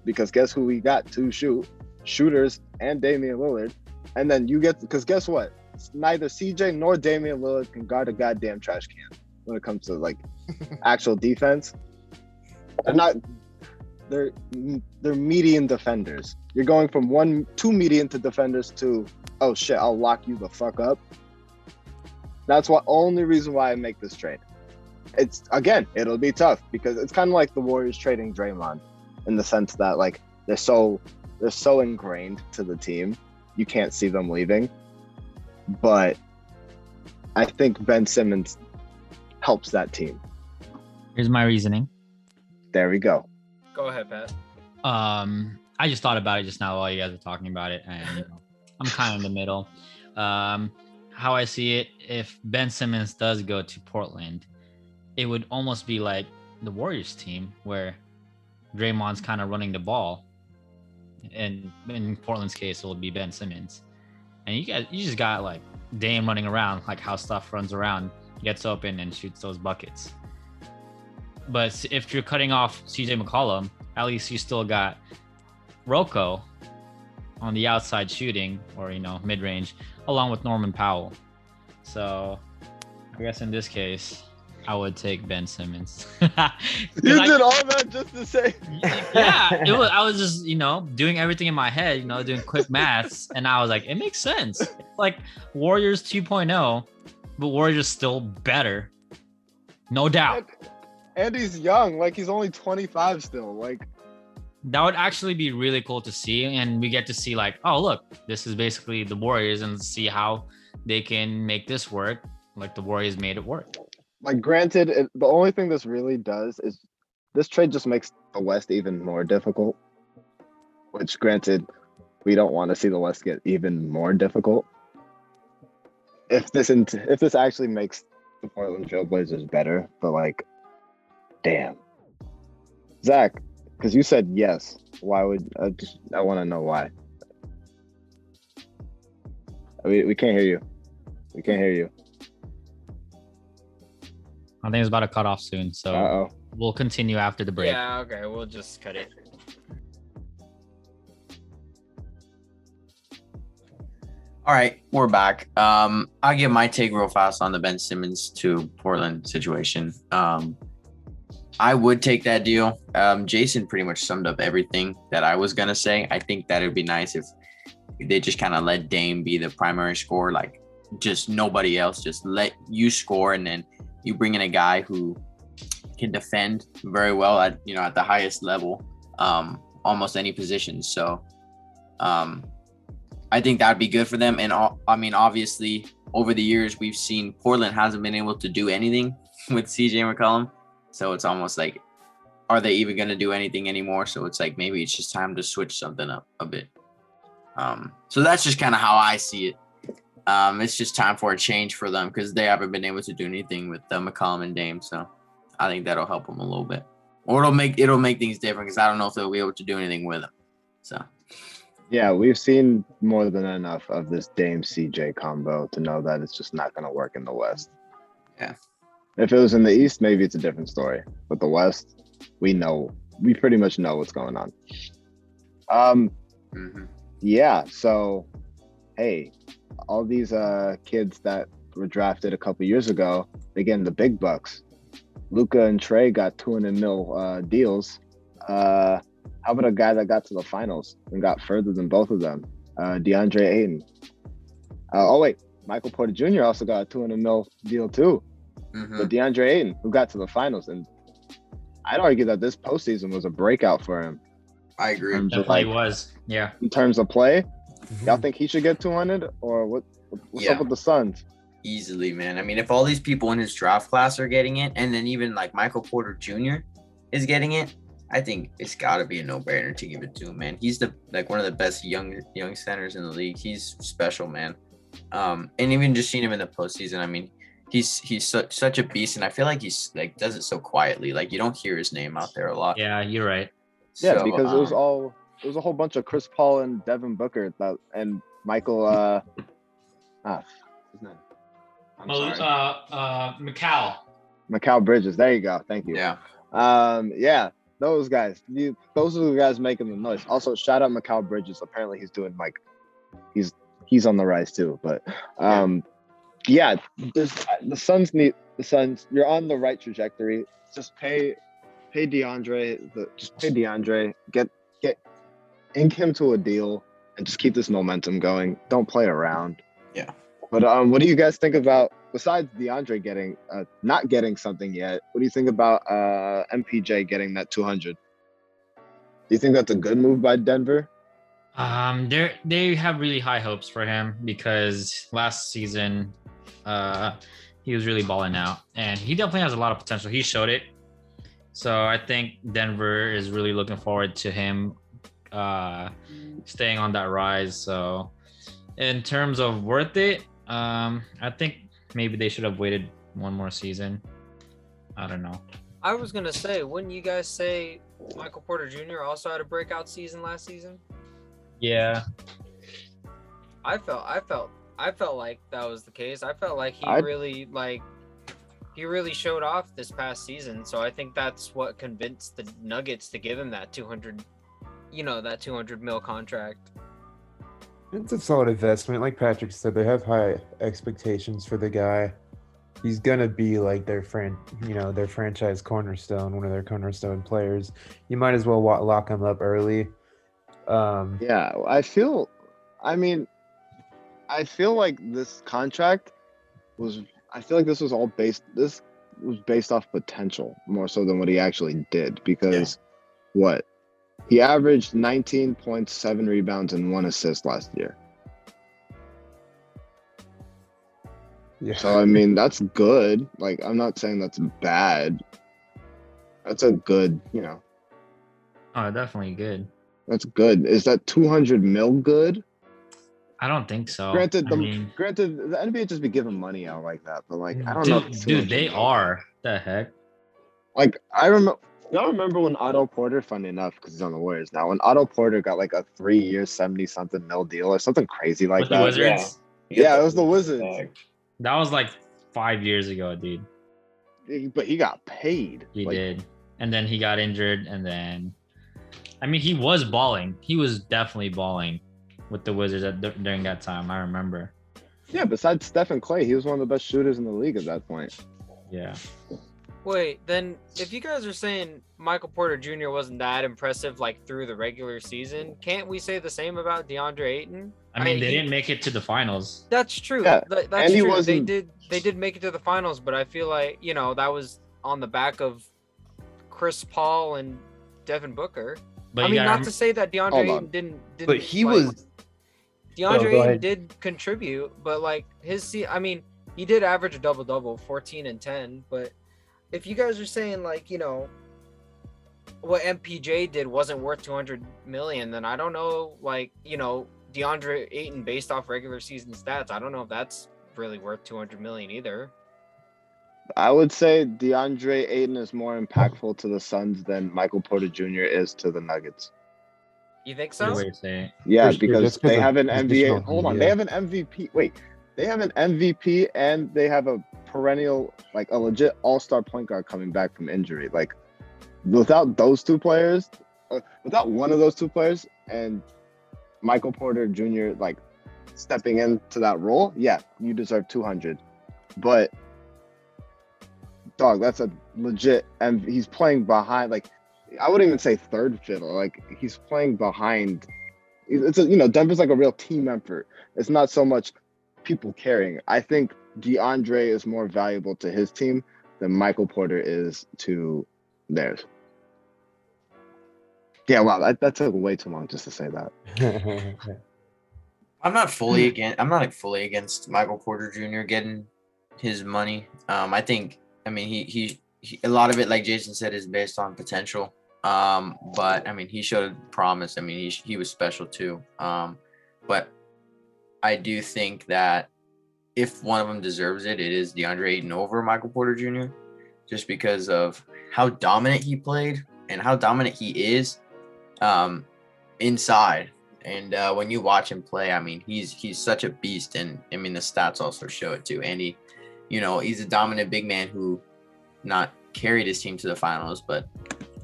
because guess who we got to shoot? Shooters and Damian Lillard. And then you get because guess what? Neither CJ nor Damian Lillard can guard a goddamn trash can when it comes to like actual defense. They're not. They're they're median defenders. You're going from one two median to defenders to oh shit, I'll lock you the fuck up. That's what only reason why I make this trade. It's again, it'll be tough because it's kind of like the Warriors trading Draymond in the sense that like they're so they're so ingrained to the team, you can't see them leaving. But I think Ben Simmons helps that team. Here's my reasoning. There we go. Go ahead, Pat. Um, I just thought about it just now while you guys were talking about it, and you know, I'm kind of in the middle. Um, how I see it, if Ben Simmons does go to Portland, it would almost be like the Warriors team where Draymond's kind of running the ball, and in Portland's case, it will be Ben Simmons, and you guys, you just got like Dame running around, like how Steph runs around, gets open and shoots those buckets. But if you're cutting off CJ McCollum, at least you still got Rocco on the outside shooting or you know mid range, along with Norman Powell. So I guess in this case, I would take Ben Simmons. You I- did all that just to say yeah, it was. I was just you know doing everything in my head, you know, doing quick maths, and I was like, it makes sense. It's like Warriors 2.0, but Warriors still better, no doubt. And he's young, like he's only 25 still. Like That would actually be really cool to see, and we get to see like, oh look, this is basically the Warriors, and see how they can make this work, like the Warriors made it work. Like granted, it, the only thing this really does is this trade just makes the West even more difficult. Which, granted, we don't want to see the West get even more difficult. If this if this actually makes the Portland Trailblazers better, but like, damn, Zach, because you said yes. Why would I just? I want to know why. We we can't hear you. We can't hear you. I think it's about to cut off soon, so Uh oh. we'll continue after the break. Yeah, okay, we'll just cut it. All right, we're back. Um, I'll give my take real fast on the Ben Simmons to Portland situation. Um, I would take that deal. Um, Jason pretty much summed up everything that I was gonna say. I think that it'd be nice if they just kind of let Dame be the primary scorer, like just nobody else. Just let you score, and then you bring in a guy who can defend very well at you know at the highest level, um, almost any position. So, um, I think that'd be good for them. And I mean, obviously, over the years, we've seen Portland hasn't been able to do anything with CJ McCollum. So it's almost like, are they even going to do anything anymore? So it's like maybe it's just time to switch something up a bit. Um, so that's just kind of how I see it. Um, it's just time for a change for them because they haven't been able to do anything with uh, McCollum and Dame. So I think that'll help them a little bit, or it'll make it'll make things different because I don't know if they'll be able to do anything with them. So Yeah, we've seen more than enough of this Dame CJ combo to know that it's just not going to work in the West. Yeah. If it was in the East, maybe it's a different story. But the West, we know, we pretty much know what's going on. Um, mhm. yeah. So, hey, all these uh kids that were drafted a couple years ago, they getting the big bucks. Luka and Trae got 200 mil uh, deals. Uh, how about a guy that got to the finals and got further than both of them? Uh, DeAndre Ayton. Uh, oh wait, Michael Porter Jr. also got a 200 mil deal too. Mhm. But DeAndre Ayton, who got to the finals, and I'd argue that this postseason was a breakout for him I agree. terms of, Definitely like was. Yeah. in terms of play. Mm-hmm. Y'all think he should get 200 or what? What's Yeah. up with the Suns? Easily, man. I mean, if all these people in his draft class are getting it, and then even like Michael Porter Jr. is getting it, I think it's got to be a no-brainer to give it to him, man. He's the like one of the best young young centers in the league. He's special, man. Um, and even just seeing him in the postseason, I mean, he's he's such such a beast, and I feel like he's like does it so quietly. Like you don't hear his name out there a lot. Yeah, you're right. Yeah, So, because it was um, all it was a whole bunch of Chris Paul and Devin Booker that, and Michael. uh ah, his name. I'm sorry. uh, Mikal. Mikal Bridges. There you go. Thank you. yeah. Um, yeah, those guys. You, those are the guys making the noise. Also, shout out Mikal Bridges. Apparently, he's doing like, he's he's on the rise too. But um, yeah, this, the Suns need the Suns. You're on the right trajectory. Just pay, pay DeAndre. The, just pay DeAndre. Get get ink him to a deal and just keep this momentum going. Don't play around. Yeah. But um, what do you guys think about besides DeAndre getting uh, not getting something yet? What do you think about uh, MPJ getting that 200? Do you think that's a good move by Denver? Um, they they have really high hopes for him because last season, uh, he was really balling out, and he definitely has a lot of potential. He showed it, so I think Denver is really looking forward to him, uh, staying on that rise. So, in terms of worth it, um, I think maybe they should have waited one more season. I don't know. I was gonna say, wouldn't you guys say Michael Porter Jr. also had a breakout season last season? Yeah, I felt, I felt, I felt like that was the case. I felt like he I'd- really like, he really showed off this past season. So I think that's what convinced the Nuggets to give him that 200, you know, that 200 mil contract. It's a solid investment. Like Patrick said, they have high expectations for the guy. He's gonna be like their friend, you know, their franchise cornerstone, one of their cornerstone players. You might as well wa- lock him up early. Um, Yeah, I feel. I mean, I feel like this contract was. I feel like this was all based. This was based off potential more so than what he actually did. Because what he averaged 19.7 rebounds and one assist last year. Yeah. So I mean, that's good. Like, I'm not saying that's bad. That's a good, you know, Oh, definitely good. that's good. Is that 200 mil good? I don't think so. Granted, I the mean, granted the NBA just be giving money out like that, but like I don't know. dude, if dude, they mil- are. The heck? Like I remember, y'all remember when Otto Porter? Funny enough, because he's on the Warriors now. When Otto Porter got like a three-year, seventy-something mil deal or something crazy like With the that. Wizards? Yeah, it was the Wizards. That was like five years ago, dude. But he got paid. He Like, did. And then he got injured, and then, I mean, he was balling. He was definitely balling with the Wizards at, during that time. I remember. Yeah, besides Steph and Klay, he was one of the best shooters in the league at that point. Yeah. Wait, then if you guys are saying Michael Porter Jr. wasn't that impressive like through the regular season, can't we say the same about DeAndre Ayton? I mean, they he- didn't make it to the finals. That's true. Yeah, Th- that's and he true. They wasn't- They did they did make it to the finals, but I feel like, you know, that was on the back of Chris Paul and Devin Booker. But I mean, gotta not to say that DeAndre Ayton didn't, didn't But he like, was DeAndre oh, go Ayton did contribute, but like his I mean, he did average a double double, 14 and 10. But if you guys are saying like, you know, what MPJ did wasn't worth 200 million, then I don't know, like, you know, DeAndre Ayton based off regular season stats, I don't know if that's really worth 200 million either. I would say DeAndre Ayton is more impactful to the Suns than Michael Porter Jr. is to the Nuggets. You think so? way to say it. Yeah, For sure, because just 'cause they of have an positional NBA. Hold on, need, they have an MVP. Wait, they have an MVP and they have a perennial, like a legit All Star point guard coming back from injury. Like, without those two players, uh, without one of those two players, and Michael Porter Jr. like stepping into that role, yeah, you deserve two hundred. But dog, that's a legit, and he's playing behind like I wouldn't even say third fiddle. Like he's playing behind. It's a you know Denver's like a real team effort. It's not so much people caring. I think DeAndre is more valuable to his team than Michael Porter is to theirs. Yeah, wow, that, that took way too long just to say that. I'm not fully against. I'm not like, fully against Michael Porter Jr. getting his money. Um, I think. I mean, he, he he a lot of it, like Jason said, is based on potential. Um, but I mean, he showed promise. I mean, he he was special too. Um, but I do think that if one of them deserves it, it is DeAndre Ayton over Michael Porter Jr. Just because of how dominant he played and how dominant he is um, inside. And uh, when you watch him play, I mean, he's he's such a beast, and I mean the stats also show it too. And he, you know, he's a dominant big man who not carried his team to the finals, but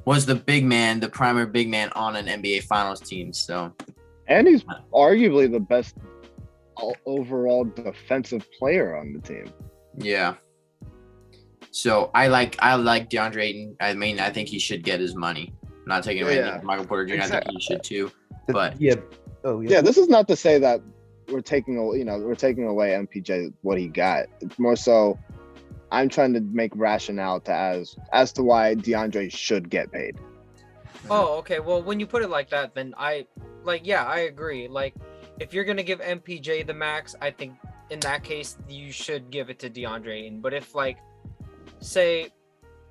was the big man, the primary big man on an NBA Finals team. So And he's arguably the best overall defensive player on the team. yeah. So I like I like DeAndre Ayton. I mean, I think he should get his money. I'm not taking away Yeah. from Michael Porter Jr. I think he should too. But- yeah, oh yeah, Yeah, this is not to say that we're taking away, you know, we're taking away MPJ what he got. It's more so I'm trying to make rationale to as as to why DeAndre should get paid. Oh, okay. Well, when you put it like that, then I like yeah, I agree. Like if you're gonna give MPJ the max, I think in that case you should give it to DeAndre. But if like say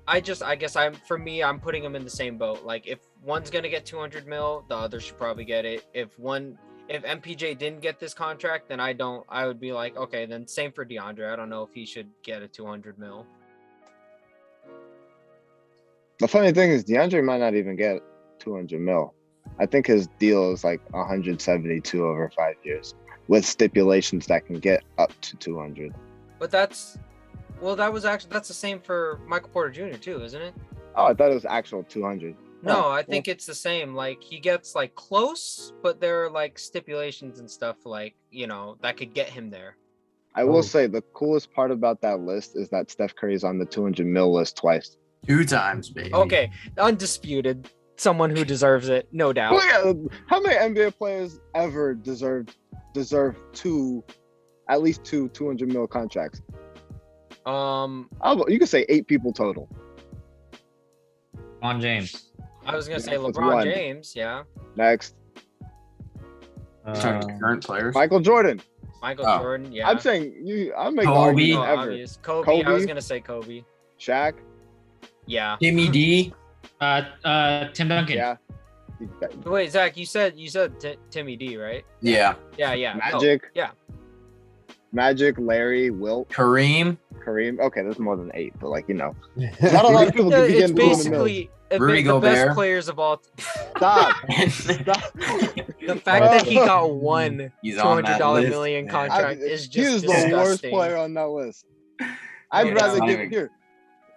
I just I guess I'm for me, I'm putting them in the same boat. Like if one's gonna get 200 mil, the other should probably get it. If one if MPJ didn't get this contract, then I don't. I would be like, okay, then same for DeAndre. I don't know if he should get a 200 mil. The funny thing is DeAndre might not even get 200 mil. I think his deal is like 172 over five years with stipulations that can get up to 200. But that's well, that was actually that's the same for Michael Porter Jr. too, isn't it? Oh, I thought it was actual 200. No, Oh, I think it's the same. Like he gets like close, but there are like stipulations and stuff like you know that could get him there. I will Oh. say the coolest part about that list is that Steph Curry's on the 200 mil list twice. two times, baby. Okay, undisputed, someone who deserves it, no doubt. Well, yeah, how many NBA players ever deserved deserve two, at least two 200 mil contracts? Um, How about- you could say eight people total. On James. I was gonna say Yeah, that's LeBron one. James, yeah. Next, Talking Uh, current players. Michael Jordan. Michael Oh. Jordan. Yeah. I'm saying you. I'm making Kobe. Oh, argument ever. obvious. Kobe, I was gonna say Kobe. Shaq. Yeah. Timmy D. Uh, uh, Tim Duncan. Yeah. Wait, Zach, you said you said T- Timmy D, right? Yeah. Yeah, yeah. no, Magic. yeah. Magic, Larry, Wilt, Kareem. Kareem. Okay, there's more than eight, but like you know, not a lot of people can it's begin doing the mills. basically Rudy the best Gobert. players of all. Stop. Stop. The fact that he got one two on hundred that dollar list. million contract I- is he just is the worst player on that list. I'd Yeah, rather it's give not here.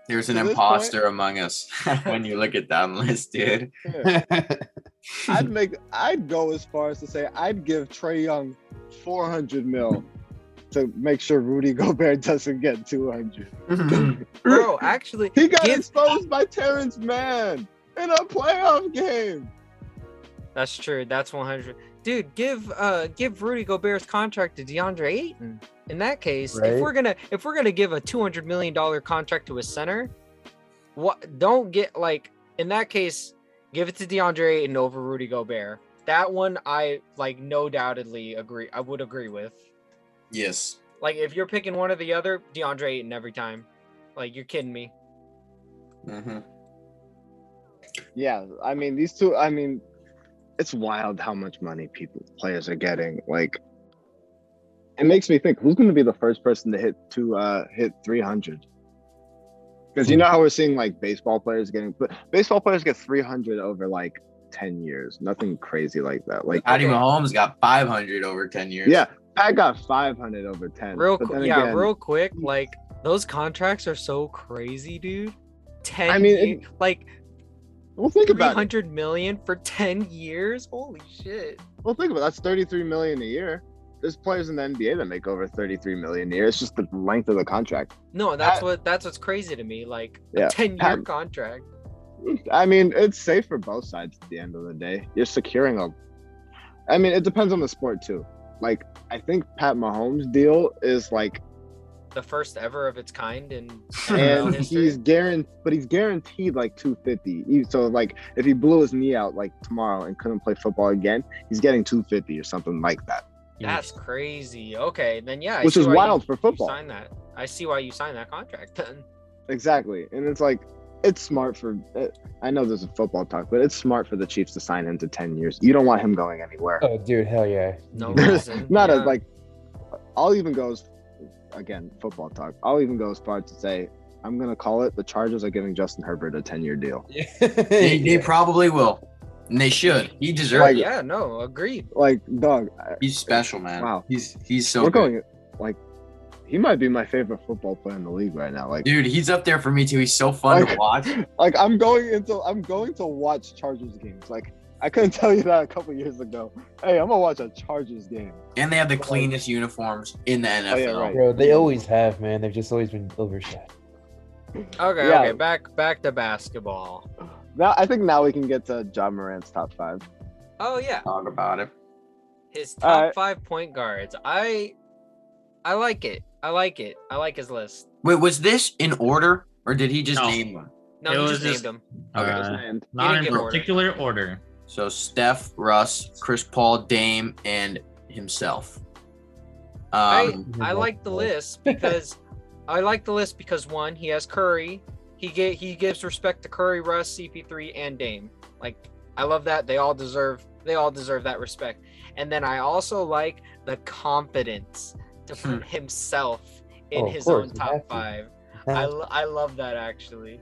There's an To this imposter among us when you look at that list, dude. here. I'd make. I'd go as far as to say I'd give Trae Young 400 mil to make sure Rudy Gobert doesn't get 200. Bro, actually, He got give- exposed by Terance Mann in a playoff game. That's true. That's 100. Dude, give uh give Rudy Gobert's contract to DeAndre Ayton. In that case, if we're gonna if we're gonna give a 200 million dollar contract to a center, what don't get like in that case, give it to DeAndre Ayton over Rudy Gobert. That one I like no doubtedly agree. I would agree with. yes. Like if you're picking one or the other, DeAndre Ayton every time. Like you're kidding me. hmm Yeah, I mean these two. I mean, it's wild how much money people players are getting. Like, it makes me think who's going to be the first person to hit to uh hit 300. Because you know how we're seeing like baseball players getting, but baseball players get 300 over like 10 years. Nothing crazy like that. Like, Patty Mahomes got 500 over 10 years. yeah, I got 500 over 10. Real but quick, yeah, again, real quick, like those contracts are so crazy, dude. Ten, I mean, ye- like Well, think about it. hundred million for ten years. Holy shit! Well, think about it. That's 33 million a year. There's players in the NBA that make over 33 million a year. It's just the length of the contract. No, that's Pat- what that's what's crazy to me. Like Yeah, a ten year Pat- contract. I mean, it's safe for both sides at the end of the day. You're securing a. I mean, it depends on the sport too. Like, I think Pat Mahomes' deal is like, The first ever of its kind in and he's guaranteed, but he's guaranteed like 250. So, like, if he blew his knee out like tomorrow and couldn't play football again, he's getting 250 or something like that, That's crazy. Okay, then yeah, I which see is why you- wild for you football. Sign that. I see why you signed that contract. Then Exactly. And it's like, it's smart for, uh, I know there's a football talk, but it's smart for the Chiefs to sign him to 10 years. You don't want him going anywhere. oh, dude, hell yeah. no reason. not yeah. a like I'll even go as again, football talk. I'll even go as far to say I'm gonna call it the Chargers are giving Justin Herbert a 10 year deal. They, they probably will. And they should. He deserves Like- it. yeah, no, agreed. Like, dog, He's special, man. Wow. He's he's so we're good. going like he might be my favorite football player in the league right now. Like Dude, he's up there for me too. He's so fun to watch. like I'm going into I'm going to watch Chargers games. Like I couldn't tell you that a couple years ago. Hey, I'm gonna watch a Chargers game. And they have the cleanest uniforms in the NFL. Oh, yeah, right. Bro, they always have, man. They've just always been overshadowed. Okay, Yeah. okay, back back to basketball. Now I think now we can get to Ja Morant's top five. Oh yeah, Talk about it. his top right. five point guards. I I like it. I like it. I like his list. Wait, was this in order or did he just No. name one? No, It he was just, just- named them. Okay. Uh, not in give order. particular order. So Steph, Russ, Chris Paul, Dame, and himself. I Um, I like the list because I like the list because one, he has Curry. He get he gives respect to Curry, Russ, CP3, and Dame. Like I love that. They all deserve they all deserve that respect. And then I also like the confidence to hmm. put himself in Oh, his course, own top have to. five. I, I love that actually.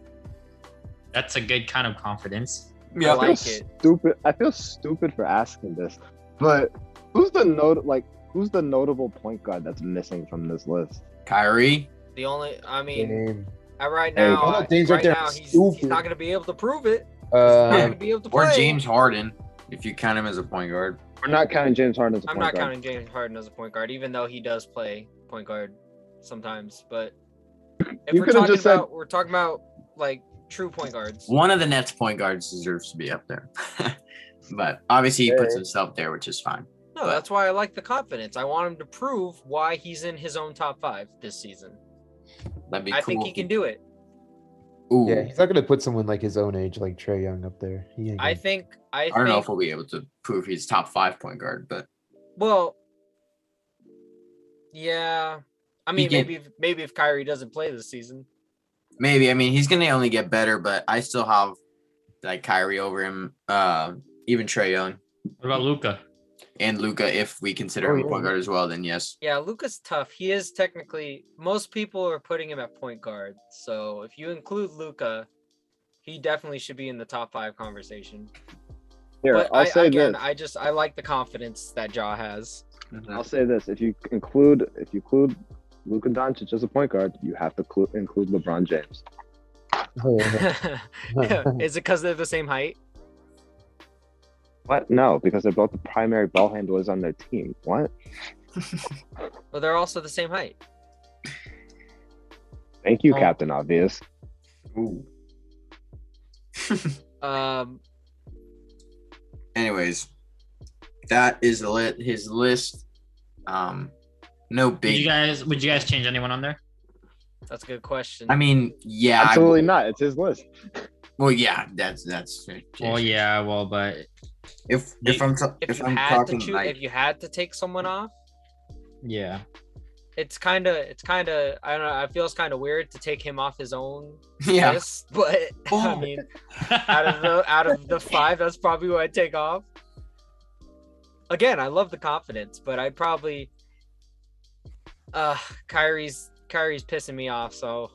That's a good kind of confidence. I I like feel it. stupid. I feel stupid for asking this, but who's the note like who's the notable point guard that's missing from this list? Kyrie. The only I mean Dame. Right now, Donald I- Dame's right right there. now he's, he's not gonna be able to prove it. He's not Uh, gonna to. Or James Harden, if you count him as a point guard. We're not counting James Harden as a I'm point not counting James Harden as a point guard, even though he does play point guard sometimes. But if You we're talking just said- about, we're talking about like true point guards. One of the Nets point guards deserves to be up there. but obviously he puts himself there, which is fine. No, that's why I like the confidence. I want him to prove why he's in his own top five this season. That'd be I cool. think he can do it. Ooh. yeah, he's not gonna put someone like his own age, like Trae Young, up there. He ain't I think. I, I don't know if we'll be able to prove he's top five point guard, but Well, Yeah. I mean, get- maybe if, maybe if Kyrie doesn't play this season. Maybe. I mean, he's gonna only get better, but I still have like Kyrie over him. Uh, even Trey Young What about Luka? And Luka, if we consider Oh, him a yeah. point guard as well, then yes. Yeah, Luka's tough. He is technically most people are putting him at point guard. So if you include Luka, he definitely should be in the top five conversation. Here, but I'll I, say again, this. I just I like the confidence that Ja has. Mm-hmm. I'll say this: if you include if you include Luka Doncic as a point guard, you have to clu- include LeBron James. is it because they're the same height? What? No, because they're both the primary ball handlers on their team. What? Well, they're also the same height. Thank you, Oh. Captain Obvious. Ooh. Um, Anyways, that is the lit his list. Um, no Would big. you guys would you guys change anyone on there? that's a good question. I mean, yeah. Absolutely not. It's his list. Well, yeah. That's that's. Well, yeah, well, but If if I'm ta- if, if, you I'm had to talking choose, like if you had to take someone off, yeah. it's kind of it's kind of I don't know. I feel it's kind of weird to take him off his own yeah. list, but I Oh. mean, out of the out of the five, that's probably what I'd take off. Again, I love the confidence, but I'd probably uh Kyrie's Kyrie's pissing me off, so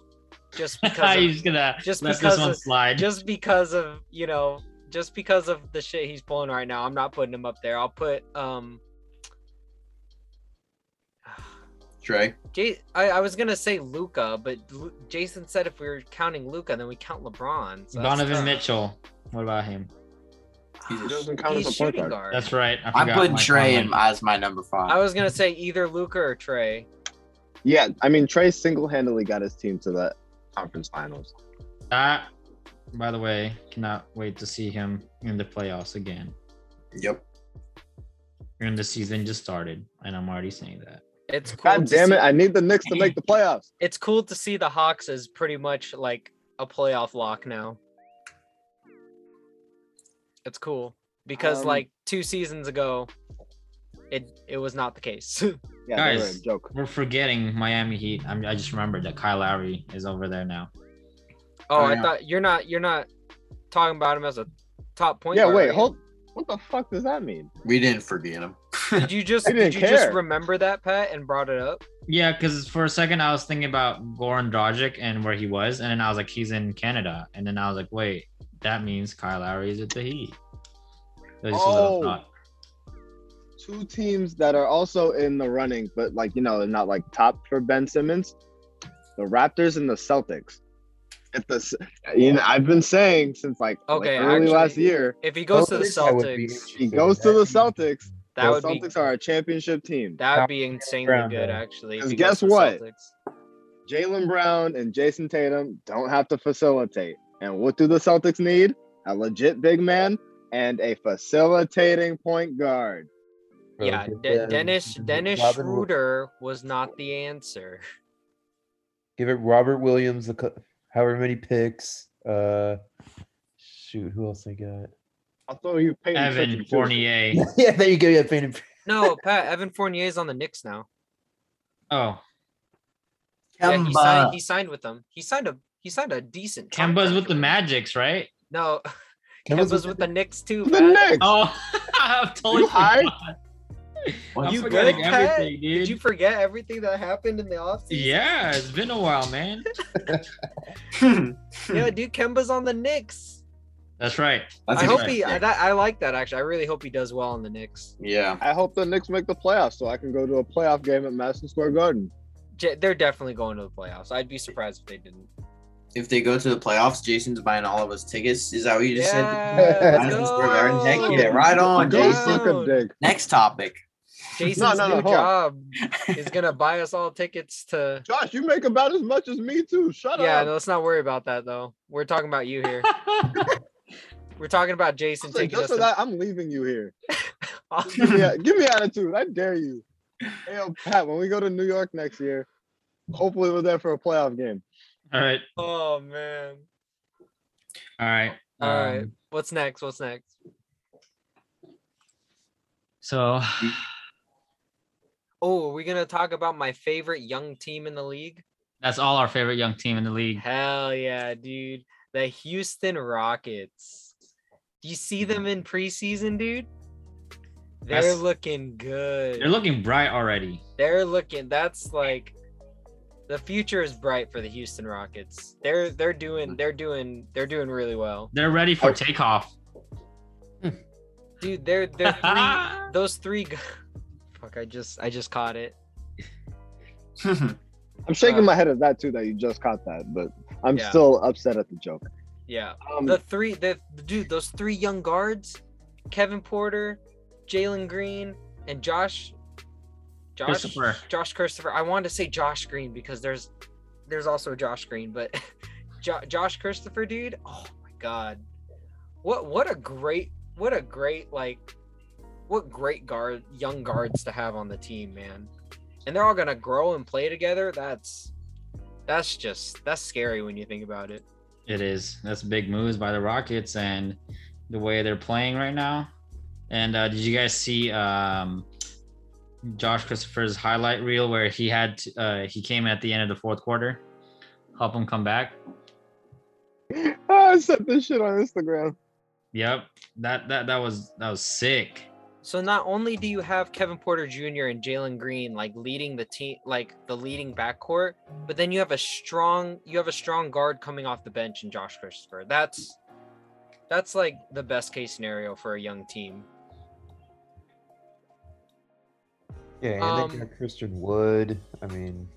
just because of, He's gonna just let because this one of- slide. just because of, you know, just because of the shit he's pulling right now, I'm not putting him up there. I'll put um Trae. Jay, I, I was gonna say Luka, but Lu- Jason said if we were counting Luka, then we count LeBron. So Donovan tough. Mitchell. What about him? He doesn't count He's as a point shooting guard. guard. That's right. I I'm forgot putting Trae in as my number five. I was gonna say either Luka or Trae. Yeah, I mean Trae single-handedly got his team to the conference finals. That, by the way, cannot wait to see him in the playoffs again. Yep. And the season just started, and I'm already saying that. It's cool. God to damn see- it! I need the Knicks to make the playoffs. It's cool to see the Hawks as pretty much like a playoff lock now. It's cool because Um, like two seasons ago, it it was not the case. Yeah, Guys. a joke. We're forgetting Miami Heat. I'm, I just remembered that Kyle Lowry is over there now. oh, I yeah. thought you're not you're not talking about him as a top point. Yeah, guard, wait, hold. What the fuck does that mean? We didn't forget him. Did you just did didn't you just remember that Pat and brought it up? Yeah, because for a second I was thinking about Goran Dragic and where he was, and then I was like, he's in Canada, and then I was like, wait, that means Kyle Lowry is at the Heat. That was just a little Oh. Thought. Two teams that are also in the running, but like you know, they're not like top for Ben Simmons. The Raptors and the Celtics. If the you know, I've been saying since like, like Okay, early actually, last year, If he goes to the Celtics, I would be Celtics, interested he goes to the Celtics. that the would be Celtics are a championship team. that would be insanely Brown, good actually. if 'Cause he goes guess what? Jaylen Brown and Jayson Tatum don't have to facilitate. And what do the Celtics need? A legit big man and a facilitating point guard. Bro, Yeah, give De- Dennis Dennis Robin Wi- Schroeder was not the answer. Give it Robert Williams, a cou- however many picks. Uh, shoot, who else they got? I'll throw you Peyton Evan Pritchard, too. Fournier. yeah, there you go. Yeah, Peyton. No, Pat Evan Fournier is on the Knicks now. Oh, Yeah, he signed. Kemba. He signed with them. He signed a he signed a decent. Kemba's contract with the them. Magics, right? No, Kemba's Kemba's with with the Knicks too. The Knicks. Oh, I've totally You high? Forgot. I'm You forgetting good, Pat? everything, dude. Did you forget everything that happened in the offseason? Yeah, it's been a while, man. Hmm. Yeah, dude, Kemba's on the Knicks. That's right. That's I hope right. he. I, I like that actually. I really hope he does well on the Knicks. Yeah. I hope the Knicks make the playoffs so I can go to a playoff game at Madison Square Garden. J- they're definitely going to the playoffs. I'd be surprised if they didn't. If they go to the playoffs, Jason's buying all of us tickets. Is that what you just said? Yeah, let's Madison Square Garden. Heck go. yeah, right on, Jason. suck a dick. Next topic. Jason's no, new hold on. job is gonna buy us all tickets to. Josh, you make about as much as me too. Shut Yeah, up. no, let's not worry about that though. We're talking about you here. We're talking about Jason So taking just us. for to- that, I'm leaving you here. give, me, give me attitude. I dare you. Hey, yo, Pat, when we go to New York next year, hopefully we're there for a playoff game. All right. oh man. All right. All right. um, What's next? What's next? So Oh, are we gonna talk about my favorite young team in the league? That's all our favorite young team in the league. Hell yeah, dude. The Houston Rockets. Do you see them in preseason, dude? They're That's- looking good. They're looking bright already. They're looking. That's like the future is bright for the Houston Rockets. They're they're doing they're doing they're doing really well, They're ready for takeoff. dude. They're they're three those three. G- Fuck! I just I just caught it. I'm shaking Uh, my head at that too. That you just caught that, but I'm Yeah. still upset at the joke. Yeah, Um, the three the dude those three young guards, Kevin Porter, Jalen Green, and Josh. Josh Christopher. Josh Christopher. I wanted to say Josh Green because there's there's also Josh Green, but jo- Josh Christopher, dude. Oh my god, what what a great what a great like what great guard young guards to have on the team, man. And they're all gonna grow and play together. That's that's just that's scary when you think about it. It is. That's big moves by the Rockets and the way they're playing right now. And uh, did you guys see um, Josh Christopher's highlight reel where he had to, uh, he came at the end of the fourth quarter, help him come back? I set this shit on Instagram. Yep, that that that was that was sick. So not only do you have Kevin Porter Jr. and Jalen Green like leading the team, like the leading backcourt, but then you have a strong, you have a strong guard coming off the bench in Josh Christopher. That's that's like the best case scenario for a young team. Yeah, and Um, they got Christian Wood. I mean,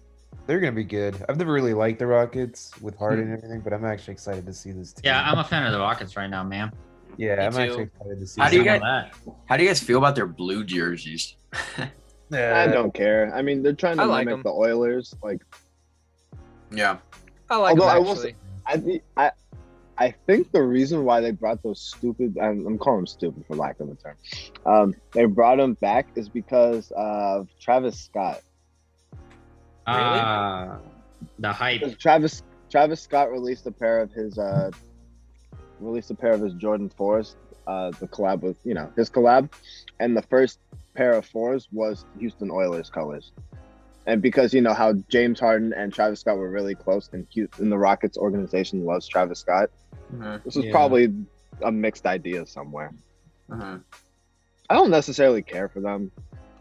they're gonna be good. I've never really liked the Rockets with Harden and everything, but I'm actually excited to see this team. Yeah, I'm a fan of the Rockets right now, man. Yeah, Me I'm too. actually excited to see. How do you some Some of of that. How do you guys feel about their blue jerseys? that. I don't care. I mean, they're trying to I like mimic 'em. the Oilers. Like, Yeah. I like Although them I will actually. I thi- I I think the reason why they brought those stupid I'm, I'm calling them stupid for lack of a term. Um, they brought them back is because of Travis Scott. Uh, the hype. Because Travis Travis Scott released a pair of his uh released a pair of his Jordan fours, uh the collab with you know his collab, and the first pair of fours was Houston Oilers colors. And because you know how James Harden and Travis Scott were really close, and Houston, the Rockets organization loves Travis Scott, Mhm, this was Yeah. probably a mixed idea somewhere. mhm. I don't necessarily care for them.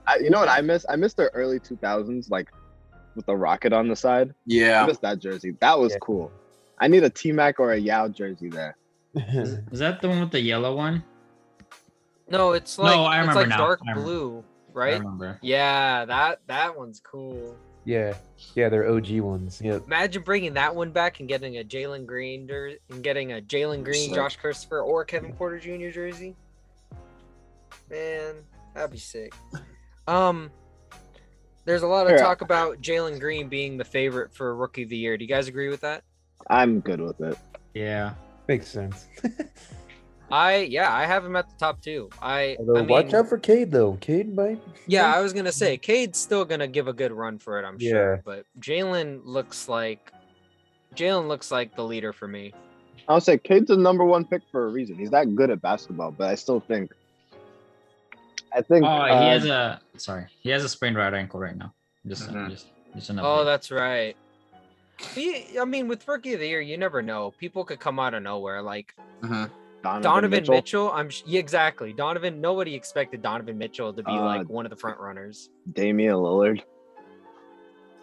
I, you know what I miss? I miss their early 2000s, like with the rocket on the side. Yeah, I Yeah. miss that jersey. That was Yeah. cool. I need a T Mac or a Yao jersey there. Is, is that the one with the yellow one? No, it's No, like I it's like now. dark I remember. blue, I right? remember. Yeah, that that one's cool. yeah, yeah, they're OG ones. Yep. Imagine bringing that one back and getting a Jalen Green jer- and getting a Jalen Green, Sick. Josh Christopher, or Kevin Porter Jr. jersey. Man, that'd be sick. Um, there's a lot of Here, talk about Jalen Green being the favorite for Rookie of the Year. Do you guys agree with that? I'm good with it. Yeah. Makes sense. I yeah, I have him at the top two. I, Although, I watch out for Cade though. Cade might. yeah, I was gonna say Cade's still gonna give a good run for it, I'm sure. But Jalen looks like Jalen looks like the leader for me. I'll say Cade's the number one pick for a reason. He's that good at basketball, but I still think. I think. Oh, he uh, has a sorry. He has a sprained right ankle right now. Just Mhm. just just an Oh, update. that's right. He, I mean, with rookie of the year, you never know. People could come out of nowhere. Like Mhm. Donovan, Donovan Mitchell. Mitchell, I'm sh- yeah, exactly. Donovan. Nobody expected Donovan Mitchell to be Uh, like one of the front runners. Damian Lillard.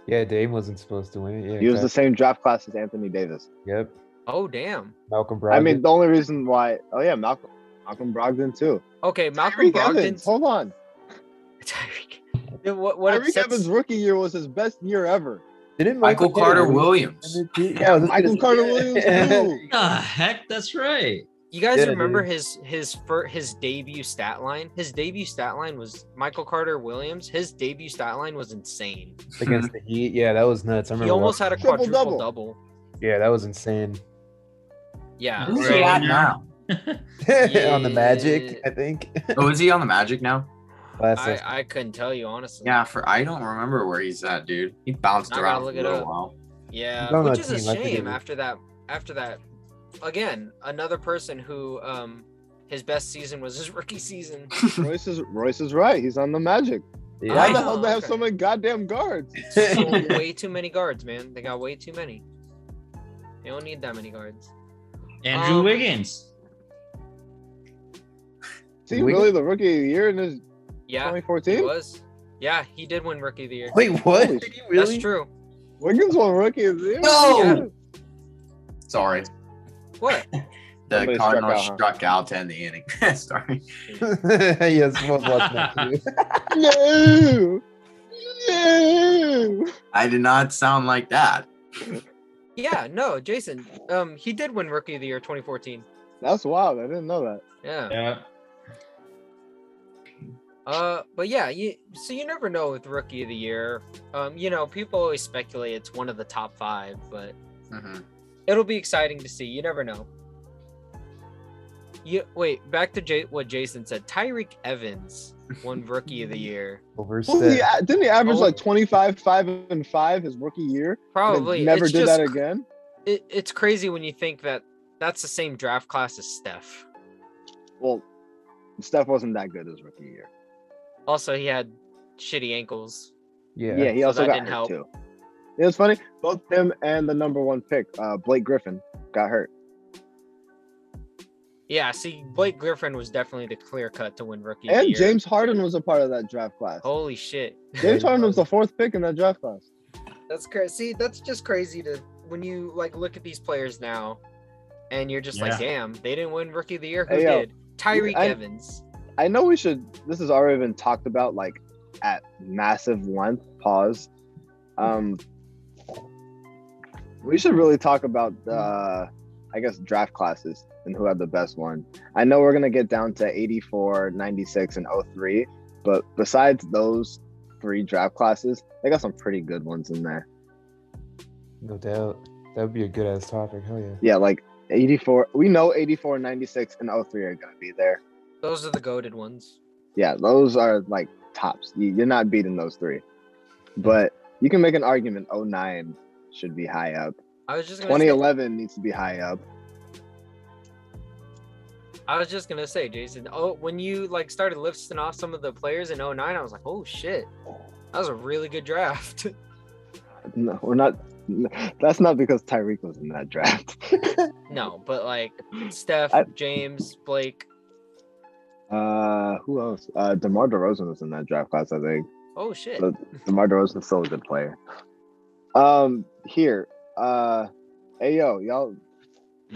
Yeah, Dame wasn't supposed to win it. Yeah, He was the same draft class as Anthony Davis. Yep. Oh damn. Malcolm Brogdon. I mean, the only reason why. Oh yeah, Malcolm. Malcolm Brogdon too. Okay, Malcolm Tyreke Brogdon. Evans. Hold on. Tyreke. Yeah, What what Tyreke upsets- Evans' rookie year was his best year ever. Didn't Michael Carter Carter Williams. Yeah, was Michael Carter Williams too. the heck? That's right. You guys Yeah, remember dude. his his fir- his debut stat line? His debut stat line was Michael Carter Williams. His debut stat line was insane. against the Heat. Yeah, that was nuts. I remember He almost had a watching Triple quadruple double. double. Yeah, that was insane. Yeah. Who's Right. he at now? on the Magic, I think. Oh, is he on the Magic now? Last I. I couldn't tell you honestly. Yeah, for I don't remember where he's at, dude. He bounced I around for look a it little up. while. Yeah, which is a team, I think shame after that. After that, again, another person who um his best season was his rookie season. Royce is Royce is right. He's on the Magic. Yeah. Why I the hell know, they have okay. so many goddamn guards? So way too many guards, man. They got way too many. They don't need that many guards. Andrew Um, Wiggins. Is he Wiggins? really the rookie of the year in his Yeah, 2014? was. Yeah, he did win Rookie of the Year. Wait, what? Did he really? That's true. Wiggins won rookie of the year? No! Yeah. Sorry. What? The Somebody struck Cardinals out, huh? struck out to end the inning. Sorry. yes, what was? No! No! I did not sound like that. Yeah, no, Jason. Um, he did win Rookie of the Year 2014. That's wild. I didn't know that. Yeah. Yeah. Uh, but yeah, you so you never know with Rookie of the Year. Um, you know, people always speculate it's one of the top five, but Mhm. it'll be exciting to see. You never know. You wait back to J- what Jason said. Tyreke Evans won Rookie of the Year. Well, he, didn't he average Oh. like 25, 5, and 5 his rookie year? Probably Never it's did just that again? It, it's crazy when you think that that's the same draft class as Steph. Well, Steph wasn't that good his rookie year. Also, he had shitty ankles. Yeah. Yeah, he so also that got didn't hurt help. too. It was funny. Both him and the number one pick, uh, Blake Griffin, got hurt. Yeah, see, Blake Griffin was definitely the clear cut to win Rookie of the And Year. James Harden was a part of that draft class. Holy shit. James Harden was the fourth pick in that draft class. That's crazy. See, that's just crazy to when you like look at these players now, and you're just like, damn, they didn't win Rookie of the Year. Who Hey, did? Tyreke Evans. I know we should. This has already been talked about, like at massive length. Pause. Um, we should really talk about the, I guess, draft classes and who had the best one. I know we're gonna get down to 84, 96, and 03, but besides those three draft classes, they got some pretty good ones in there. No doubt. That would be a good ass topic. Hell yeah. Yeah, like 84. We know 84, 96, and 03 are gonna be there. Those are the goaded ones. Yeah, those are like tops. You- You're not beating those three. But you can make an argument 09 should be high up. I was just gonna say, 2011 needs to be high up. I was just gonna say, Jason. Oh, when you like started listing off some of the players in 09, I was like, oh shit, that was a really good draft. No, we're not. That's not because Tyreke was in that draft. no, but like Steph, I- James, Blake. Uh, who else? Uh, DeMar DeRozan was in that draft class, I think. Oh shit. But- DeMar DeRozan's still a good player. Um, here, uh, hey yo, y'all.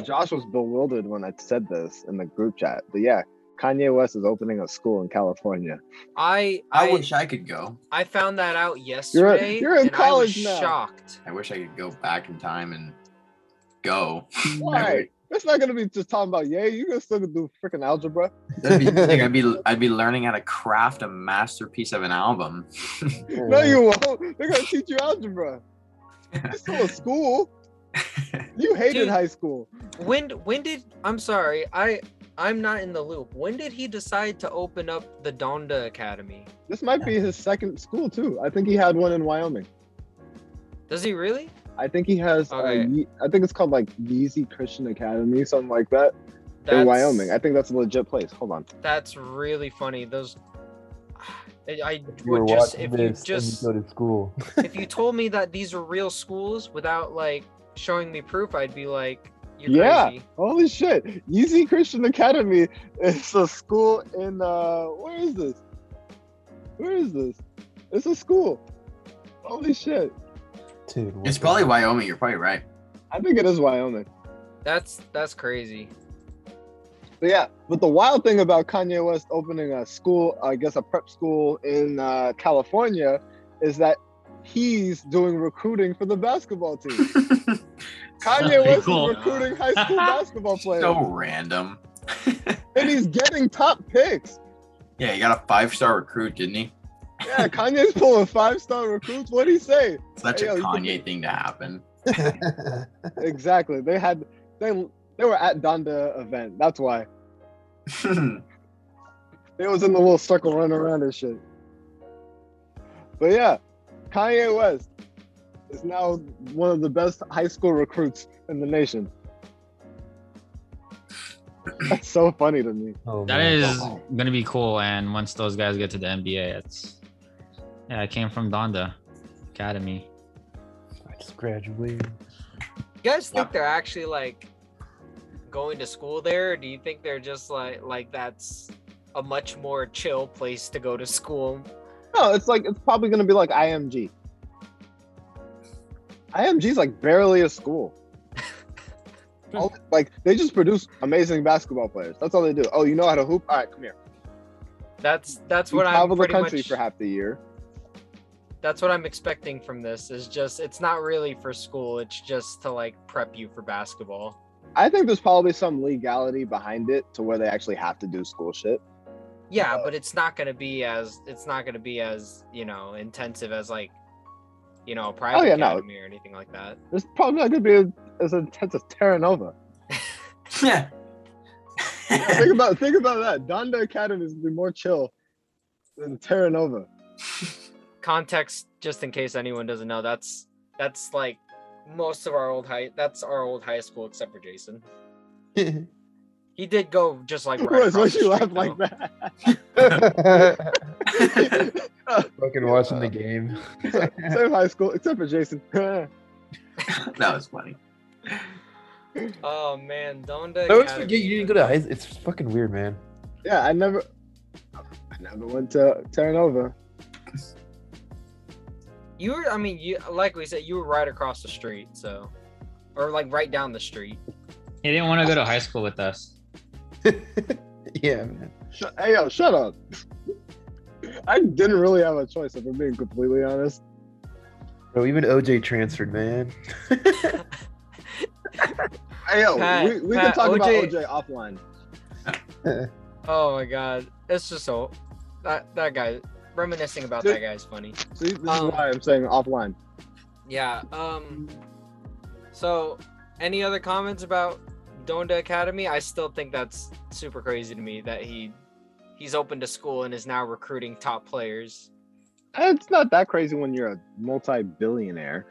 Josh was bewildered when I said this in the group chat, but yeah, Kanye West is opening a school in California. I I, I wish I could go. I found that out yesterday. you're in and I was college now. shocked. I wish I could go back in time and go. Why? It's not gonna be just talking about yeah. You can still do freaking algebra. That'd be, like, I'd be I'd be learning how to craft a masterpiece of an album. No, you won't. They're gonna teach you algebra. It's still a school. You hated Dude. high school. When when did I'm sorry, I I'm not in the loop. When did he decide to open up the Donda Academy? This might be his second school too. I think he had one in Wyoming. Does he really? I think he has. uh, Okay. Ye- I think it's called like Yeezy Christian Academy, something like that, in Wyoming. I think that's a legit place. Hold on. That's really funny. Those I, I You were would just watching if you this just you go to school. if you told me that these are real schools without like showing me proof, I'd be like, you're Yeah. crazy. Holy shit! Yeezy Christian Academy is a school in. uh Where is this? Where is this? It's a school. Holy shit! Dude, it's the- probably Wyoming. You're probably right. I think it is Wyoming. That's that's crazy. But yeah, but the wild thing about Kanye West opening a school, I guess a prep school in uh, California, is that he's doing recruiting for the basketball team. Kanye Pretty West cool. is recruiting high school basketball players, so random. and he's getting top picks. yeah, he got a five star recruit, didn't he? Yeah, Kanye's pulling five star recruits. What do he say? Such Hey, yo, a you can- Kanye thing to happen. Exactly. They had they they were at Donda event. That's why they was in the little circle running around and shit. But yeah, Kanye West is now one of the best high school recruits in the nation. That's so funny to me. oh, That man. is gonna be cool. And once those guys get to the NBA, it's Yeah, I came from Donda Academy. I just graduated. You guys think Yeah. they're actually like going to school there? Or do you think they're just like like that's a much more chill place to go to school? No, it's like it's probably gonna be like IMG. IMG's like barely a school. All- like they just produce amazing basketball players. That's all they do. Oh, you know how to hoop? All right, come here. That's that's You what I'm travel the country much. for half the year. That's what I'm expecting from this. Is just it's not really for school. It's just to like prep you for basketball. I think there's probably some legality behind it to where they actually have to do school shit. Yeah, but it's not gonna be as it's not gonna be as you know intensive as like you know a private Oh, yeah, no. academy or anything like that. There's probably not gonna be as intense as Terra Nova. Yeah. think about think about that. Donda Academy is gonna be more chill than Terra Nova. Context, just in case anyone doesn't know, that's that's like most of our old high. That's our old high school except for Jason. He did go just like right Why across the you laugh street, like that? Fucking watching the game. Same high school, except for Jason. that was funny. Oh man, Donda. I always Academy. forget you didn't go to high. It's fucking weird, man. yeah, I never, I never went to Terra Nova. You were, I mean, you like we said, you were right across the street, so, or like right down the street. He didn't want to go to high school with us. yeah, man. Sh- hey yo, shut up. I didn't really have a choice, if I'm being completely honest. Bro, even OJ transferred, man. Hey yo, Pat, we, we Pat, can talk about OJ OJ offline. Oh my god, it's just so that that guy reminiscing about Dude. that guy's funny. See, this Um, is why I'm saying offline. Yeah. Um. So, any other comments about Donda Academy? I still think that's super crazy to me that he he's open to school and is now recruiting top players. It's not that crazy when you're a multi-billionaire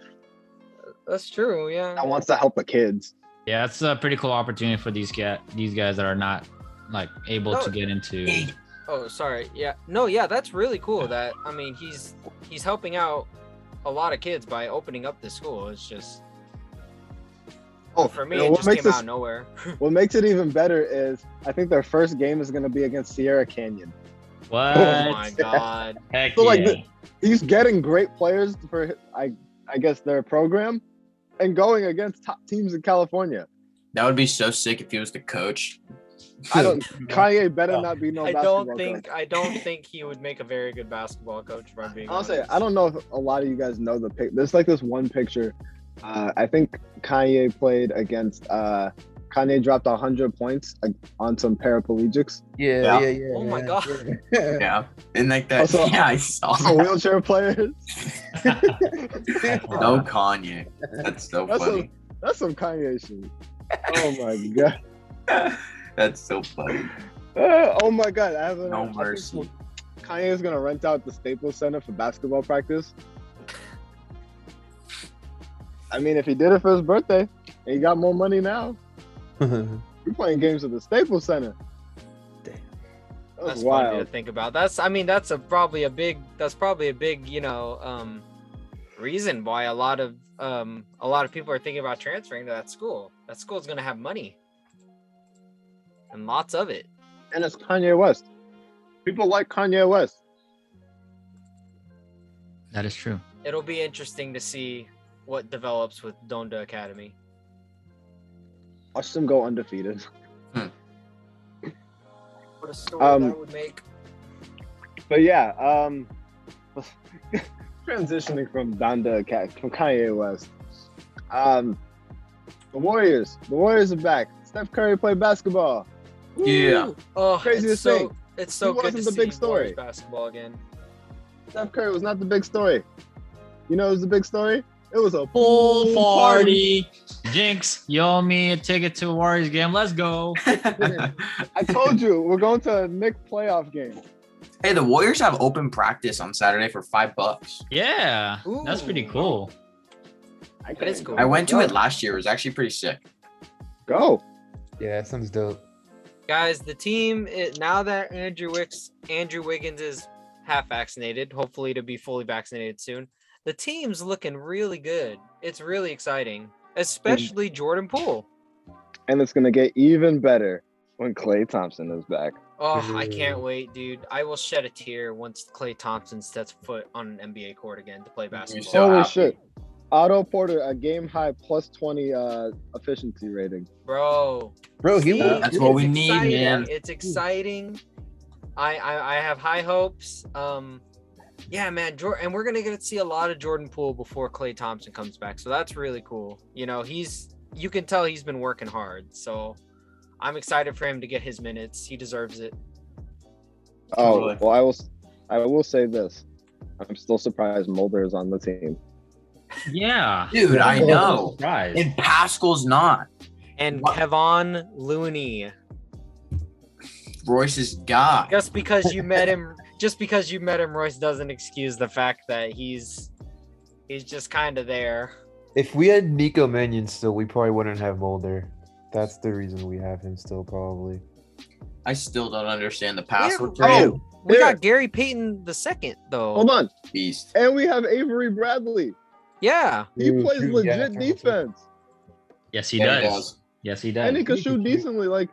That's true. Yeah. that wants to help the kids. Yeah, it's a pretty cool opportunity for these get these guys that are not like able No. to get into. Oh, sorry. Yeah. No, yeah, that's really cool that I mean, he's he's helping out a lot of kids by opening up this school. It's just Oh, for me you know, it what just makes came this out of nowhere. what makes it even better is I think their first game is going to be against Sierra Canyon. What? oh my god. Heck So, like, yeah. the- He's getting great players for I I guess their program, and going against top teams in California. That would be so sick if he was the coach. I don't. Kanye better Yeah. not be no. I basketball don't think coach. I don't think he would make a very good basketball coach if I'm being I'll say honest. I don't know if a lot of you guys know the pic. There's like this one picture. Uh, I think Kanye played against. Uh, Kanye dropped hundred points like, on some paraplegics. Yeah, Yeah. yeah, yeah. Oh my God. yeah. Yeah. And like that. Also- yeah, I saw Also that. wheelchair players. No Kanye. That's so That's funny. That's some Kanye shit. Oh my god. That's so funny. Uh, oh my god. I have a, No mercy. Kanye is gonna rent out the Staples Center for basketball practice. I mean, if he did it for his birthday, and he got more money now, we're playing games at the Staples Center. Damn. That was That's funny to think about. That's I mean that's a probably a big that's probably a big you know um reason why a lot of um a lot of people are thinking about transferring to that school. That school's gonna have money and lots of it. And it's Kanye West. People like Kanye West. that is true. It'll be interesting to see what develops with Donda Academy. Watch them go undefeated. What a story Um, that would make. But yeah, um, transitioning from Donda Cat from Kanye West. Um, the Warriors. The Warriors are back. Steph Curry played basketball. Yeah. Woo! Oh, craziest it's so thing. it's so He good to wasn't the big story. Basketball again. Steph Curry was not the big story. You know, it was the big story. It was a Full pool party. Jinx, you owe me a ticket to a Warriors game. Let's go. I told you we're going to a Nick playoff game. hey, the Warriors have open practice on Saturday for five bucks. Yeah, that's pretty cool. I That is cool. I went to go. it last year. It was actually pretty sick. Go. Yeah, that sounds dope. Guys, the team it, now that Andrew Wicks Andrew Wiggins is half vaccinated, hopefully to be fully vaccinated soon. The team's looking really good. It's really exciting, especially Jordan Poole. And it's gonna get even better when Klay Thompson is back. Oh, I can't Mm. wait, dude. I will shed a tear once Klay Thompson sets foot on an NBA court again to play basketball. so Holy happy. shit. Otto Porter, a game high plus 20 uh, efficiency rating. Bro, Bro, he see, was- That's what we need, exciting. man. It's exciting. I, I I have high hopes. Um, yeah, man, Jordan, and we're gonna get to see a lot of Jordan Poole before Klay Thompson comes back, so that's really cool. You know, he's you can tell he's been working hard, so I'm excited for him to get his minutes. He deserves it. Oh, Totally. well, I will, I will say this. I'm still surprised Mulder is on the team. Yeah. Dude, I I'm know. Surprised. And Paschall's not. And What? Kevon Looney, Royce's guy. just because you met him, just because you met him, Royce doesn't excuse the fact that he's he's just kind of there. If we had Nico Mannion still, we probably wouldn't have Mulder. That's the reason we have him still, probably. I still don't understand the password. Yeah, trade. oh. We got Gary Payton the second though. Hold on. Beast. And we have Avery Bradley. Yeah. He Ooh, plays true, yeah, legit defense. yes, he Yeah, does. Yes, he does. And he can shoot decently. Like,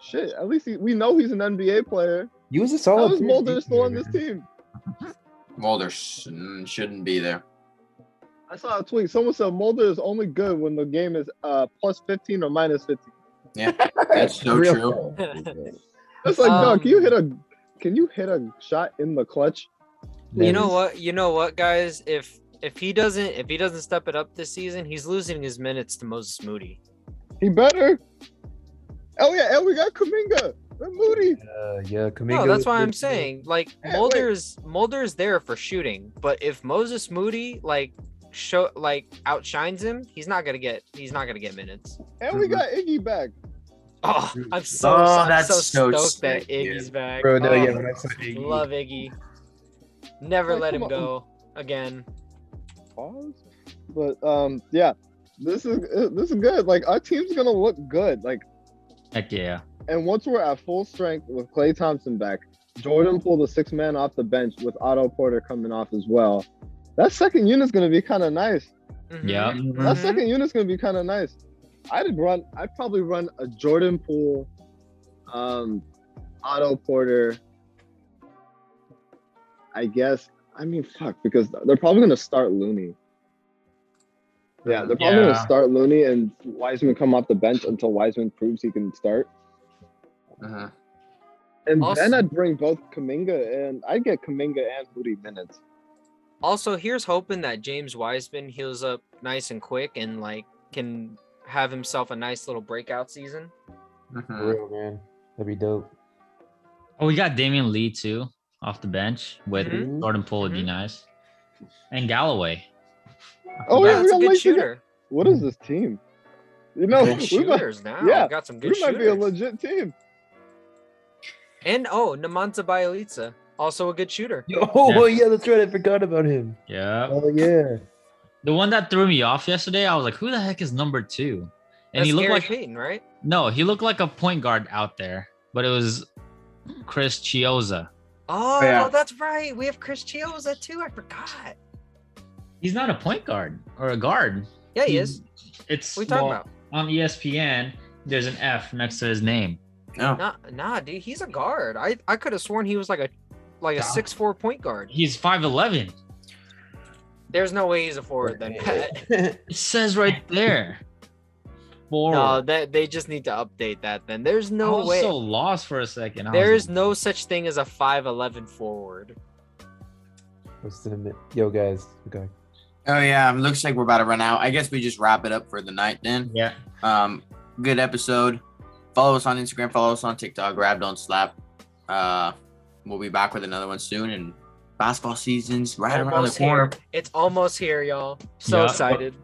shit, at least he, we know he's an NBA player. He was a How solid. is third Mulder still on this team? Mulder sh- shouldn't be there. I saw a tweet. Someone said Mulder is only good when the game is uh plus 15 or minus 15. Yeah, That's so true. talk. It's like, dog, can you Um, hit a can you hit a shot in the clutch? You know what? You know what, guys? If if he doesn't if he doesn't step it up this season, he's losing his minutes to Moses Moody. He better. Oh yeah, and we got Kuminga and Moody. Uh, yeah, Kuminga No, that's why I'm saying like Hey, wait. Mulder's Mulder's there for shooting, but if Moses Moody like show like outshines him, he's not gonna get he's not gonna get minutes. And we got Iggy back. Oh, I'm so, Oh, I'm that's so so stoked that sick, dude. Iggy's back. Bro, no, Oh, yeah, when I saw Iggy, love Iggy. Never Like, let him on. go again. Pause. But um, yeah, this is uh, this is good. Like our team's gonna look good. Like, Heck yeah. and once we're at full strength with Klay Thompson back, Jordan pulled a six man off the bench with Otto Porter coming off as well. That second unit's gonna be kind of nice. Mhm. Yeah. That Mhm. second unit's gonna be kind of nice. I'd run. I'd probably run a Jordan Poole, um, Otto Porter. I guess. I mean, fuck, because they're probably gonna start Looney. Yeah, they're probably Yeah. gonna start Looney and Wiseman come off the bench until Wiseman proves he can start. Uh-huh. And Also- then I'd bring both Kuminga and I'd get Kuminga and Moody minutes. Also, here's hoping that James Wiseman heals up nice and quick and like can have himself a nice little breakout season. For Mhm. real, man. That'd be dope. Oh, we got Damion Lee too off the bench with Mhm. Jordan Poole would be Mhm. nice. And Galloway. Oh, yeah, yeah, that's a good shooter. What is this team? You know, Good we might, Shooters now. yeah, we got some good we might be a legit team. and oh, Nemanja Bjelica, also a good shooter. Oh, yeah, that's right. I forgot about him. Yeah. Oh, yeah. The one that threw me off yesterday, I was like, who the heck is number two? And That's he looked Gary like Payton, right? no, he looked like a point guard out there, but it was Chris Chiozza. Oh, yeah. that's right. We have Chris Chiozza too. I forgot. He's not a point guard or a guard. Yeah, he He's- is. It's What are you talking well, about? on ESPN. There's an F next to his name. No. Nah, nah, dude, he's a guard. I I could have sworn he was like a like a six four point guard. He's five eleven. There's no way he's a forward then. Pat. It says right there. Forward. No, that they just need to update that. Then there's no I no was way. so lost for a second. I There was is no such thing as a five eleven forward. What's the Yo, guys. Okay. Oh yeah, looks like we're about to run out. I guess we just wrap it up for the night then. Yeah. Um, good episode. Follow us on Instagram. Follow us on TikTok. Grab, don't slap. Uh, we'll be back with another one soon. And basketball season's right around the Almost corner. here. It's almost here, y'all. So Yeah. excited.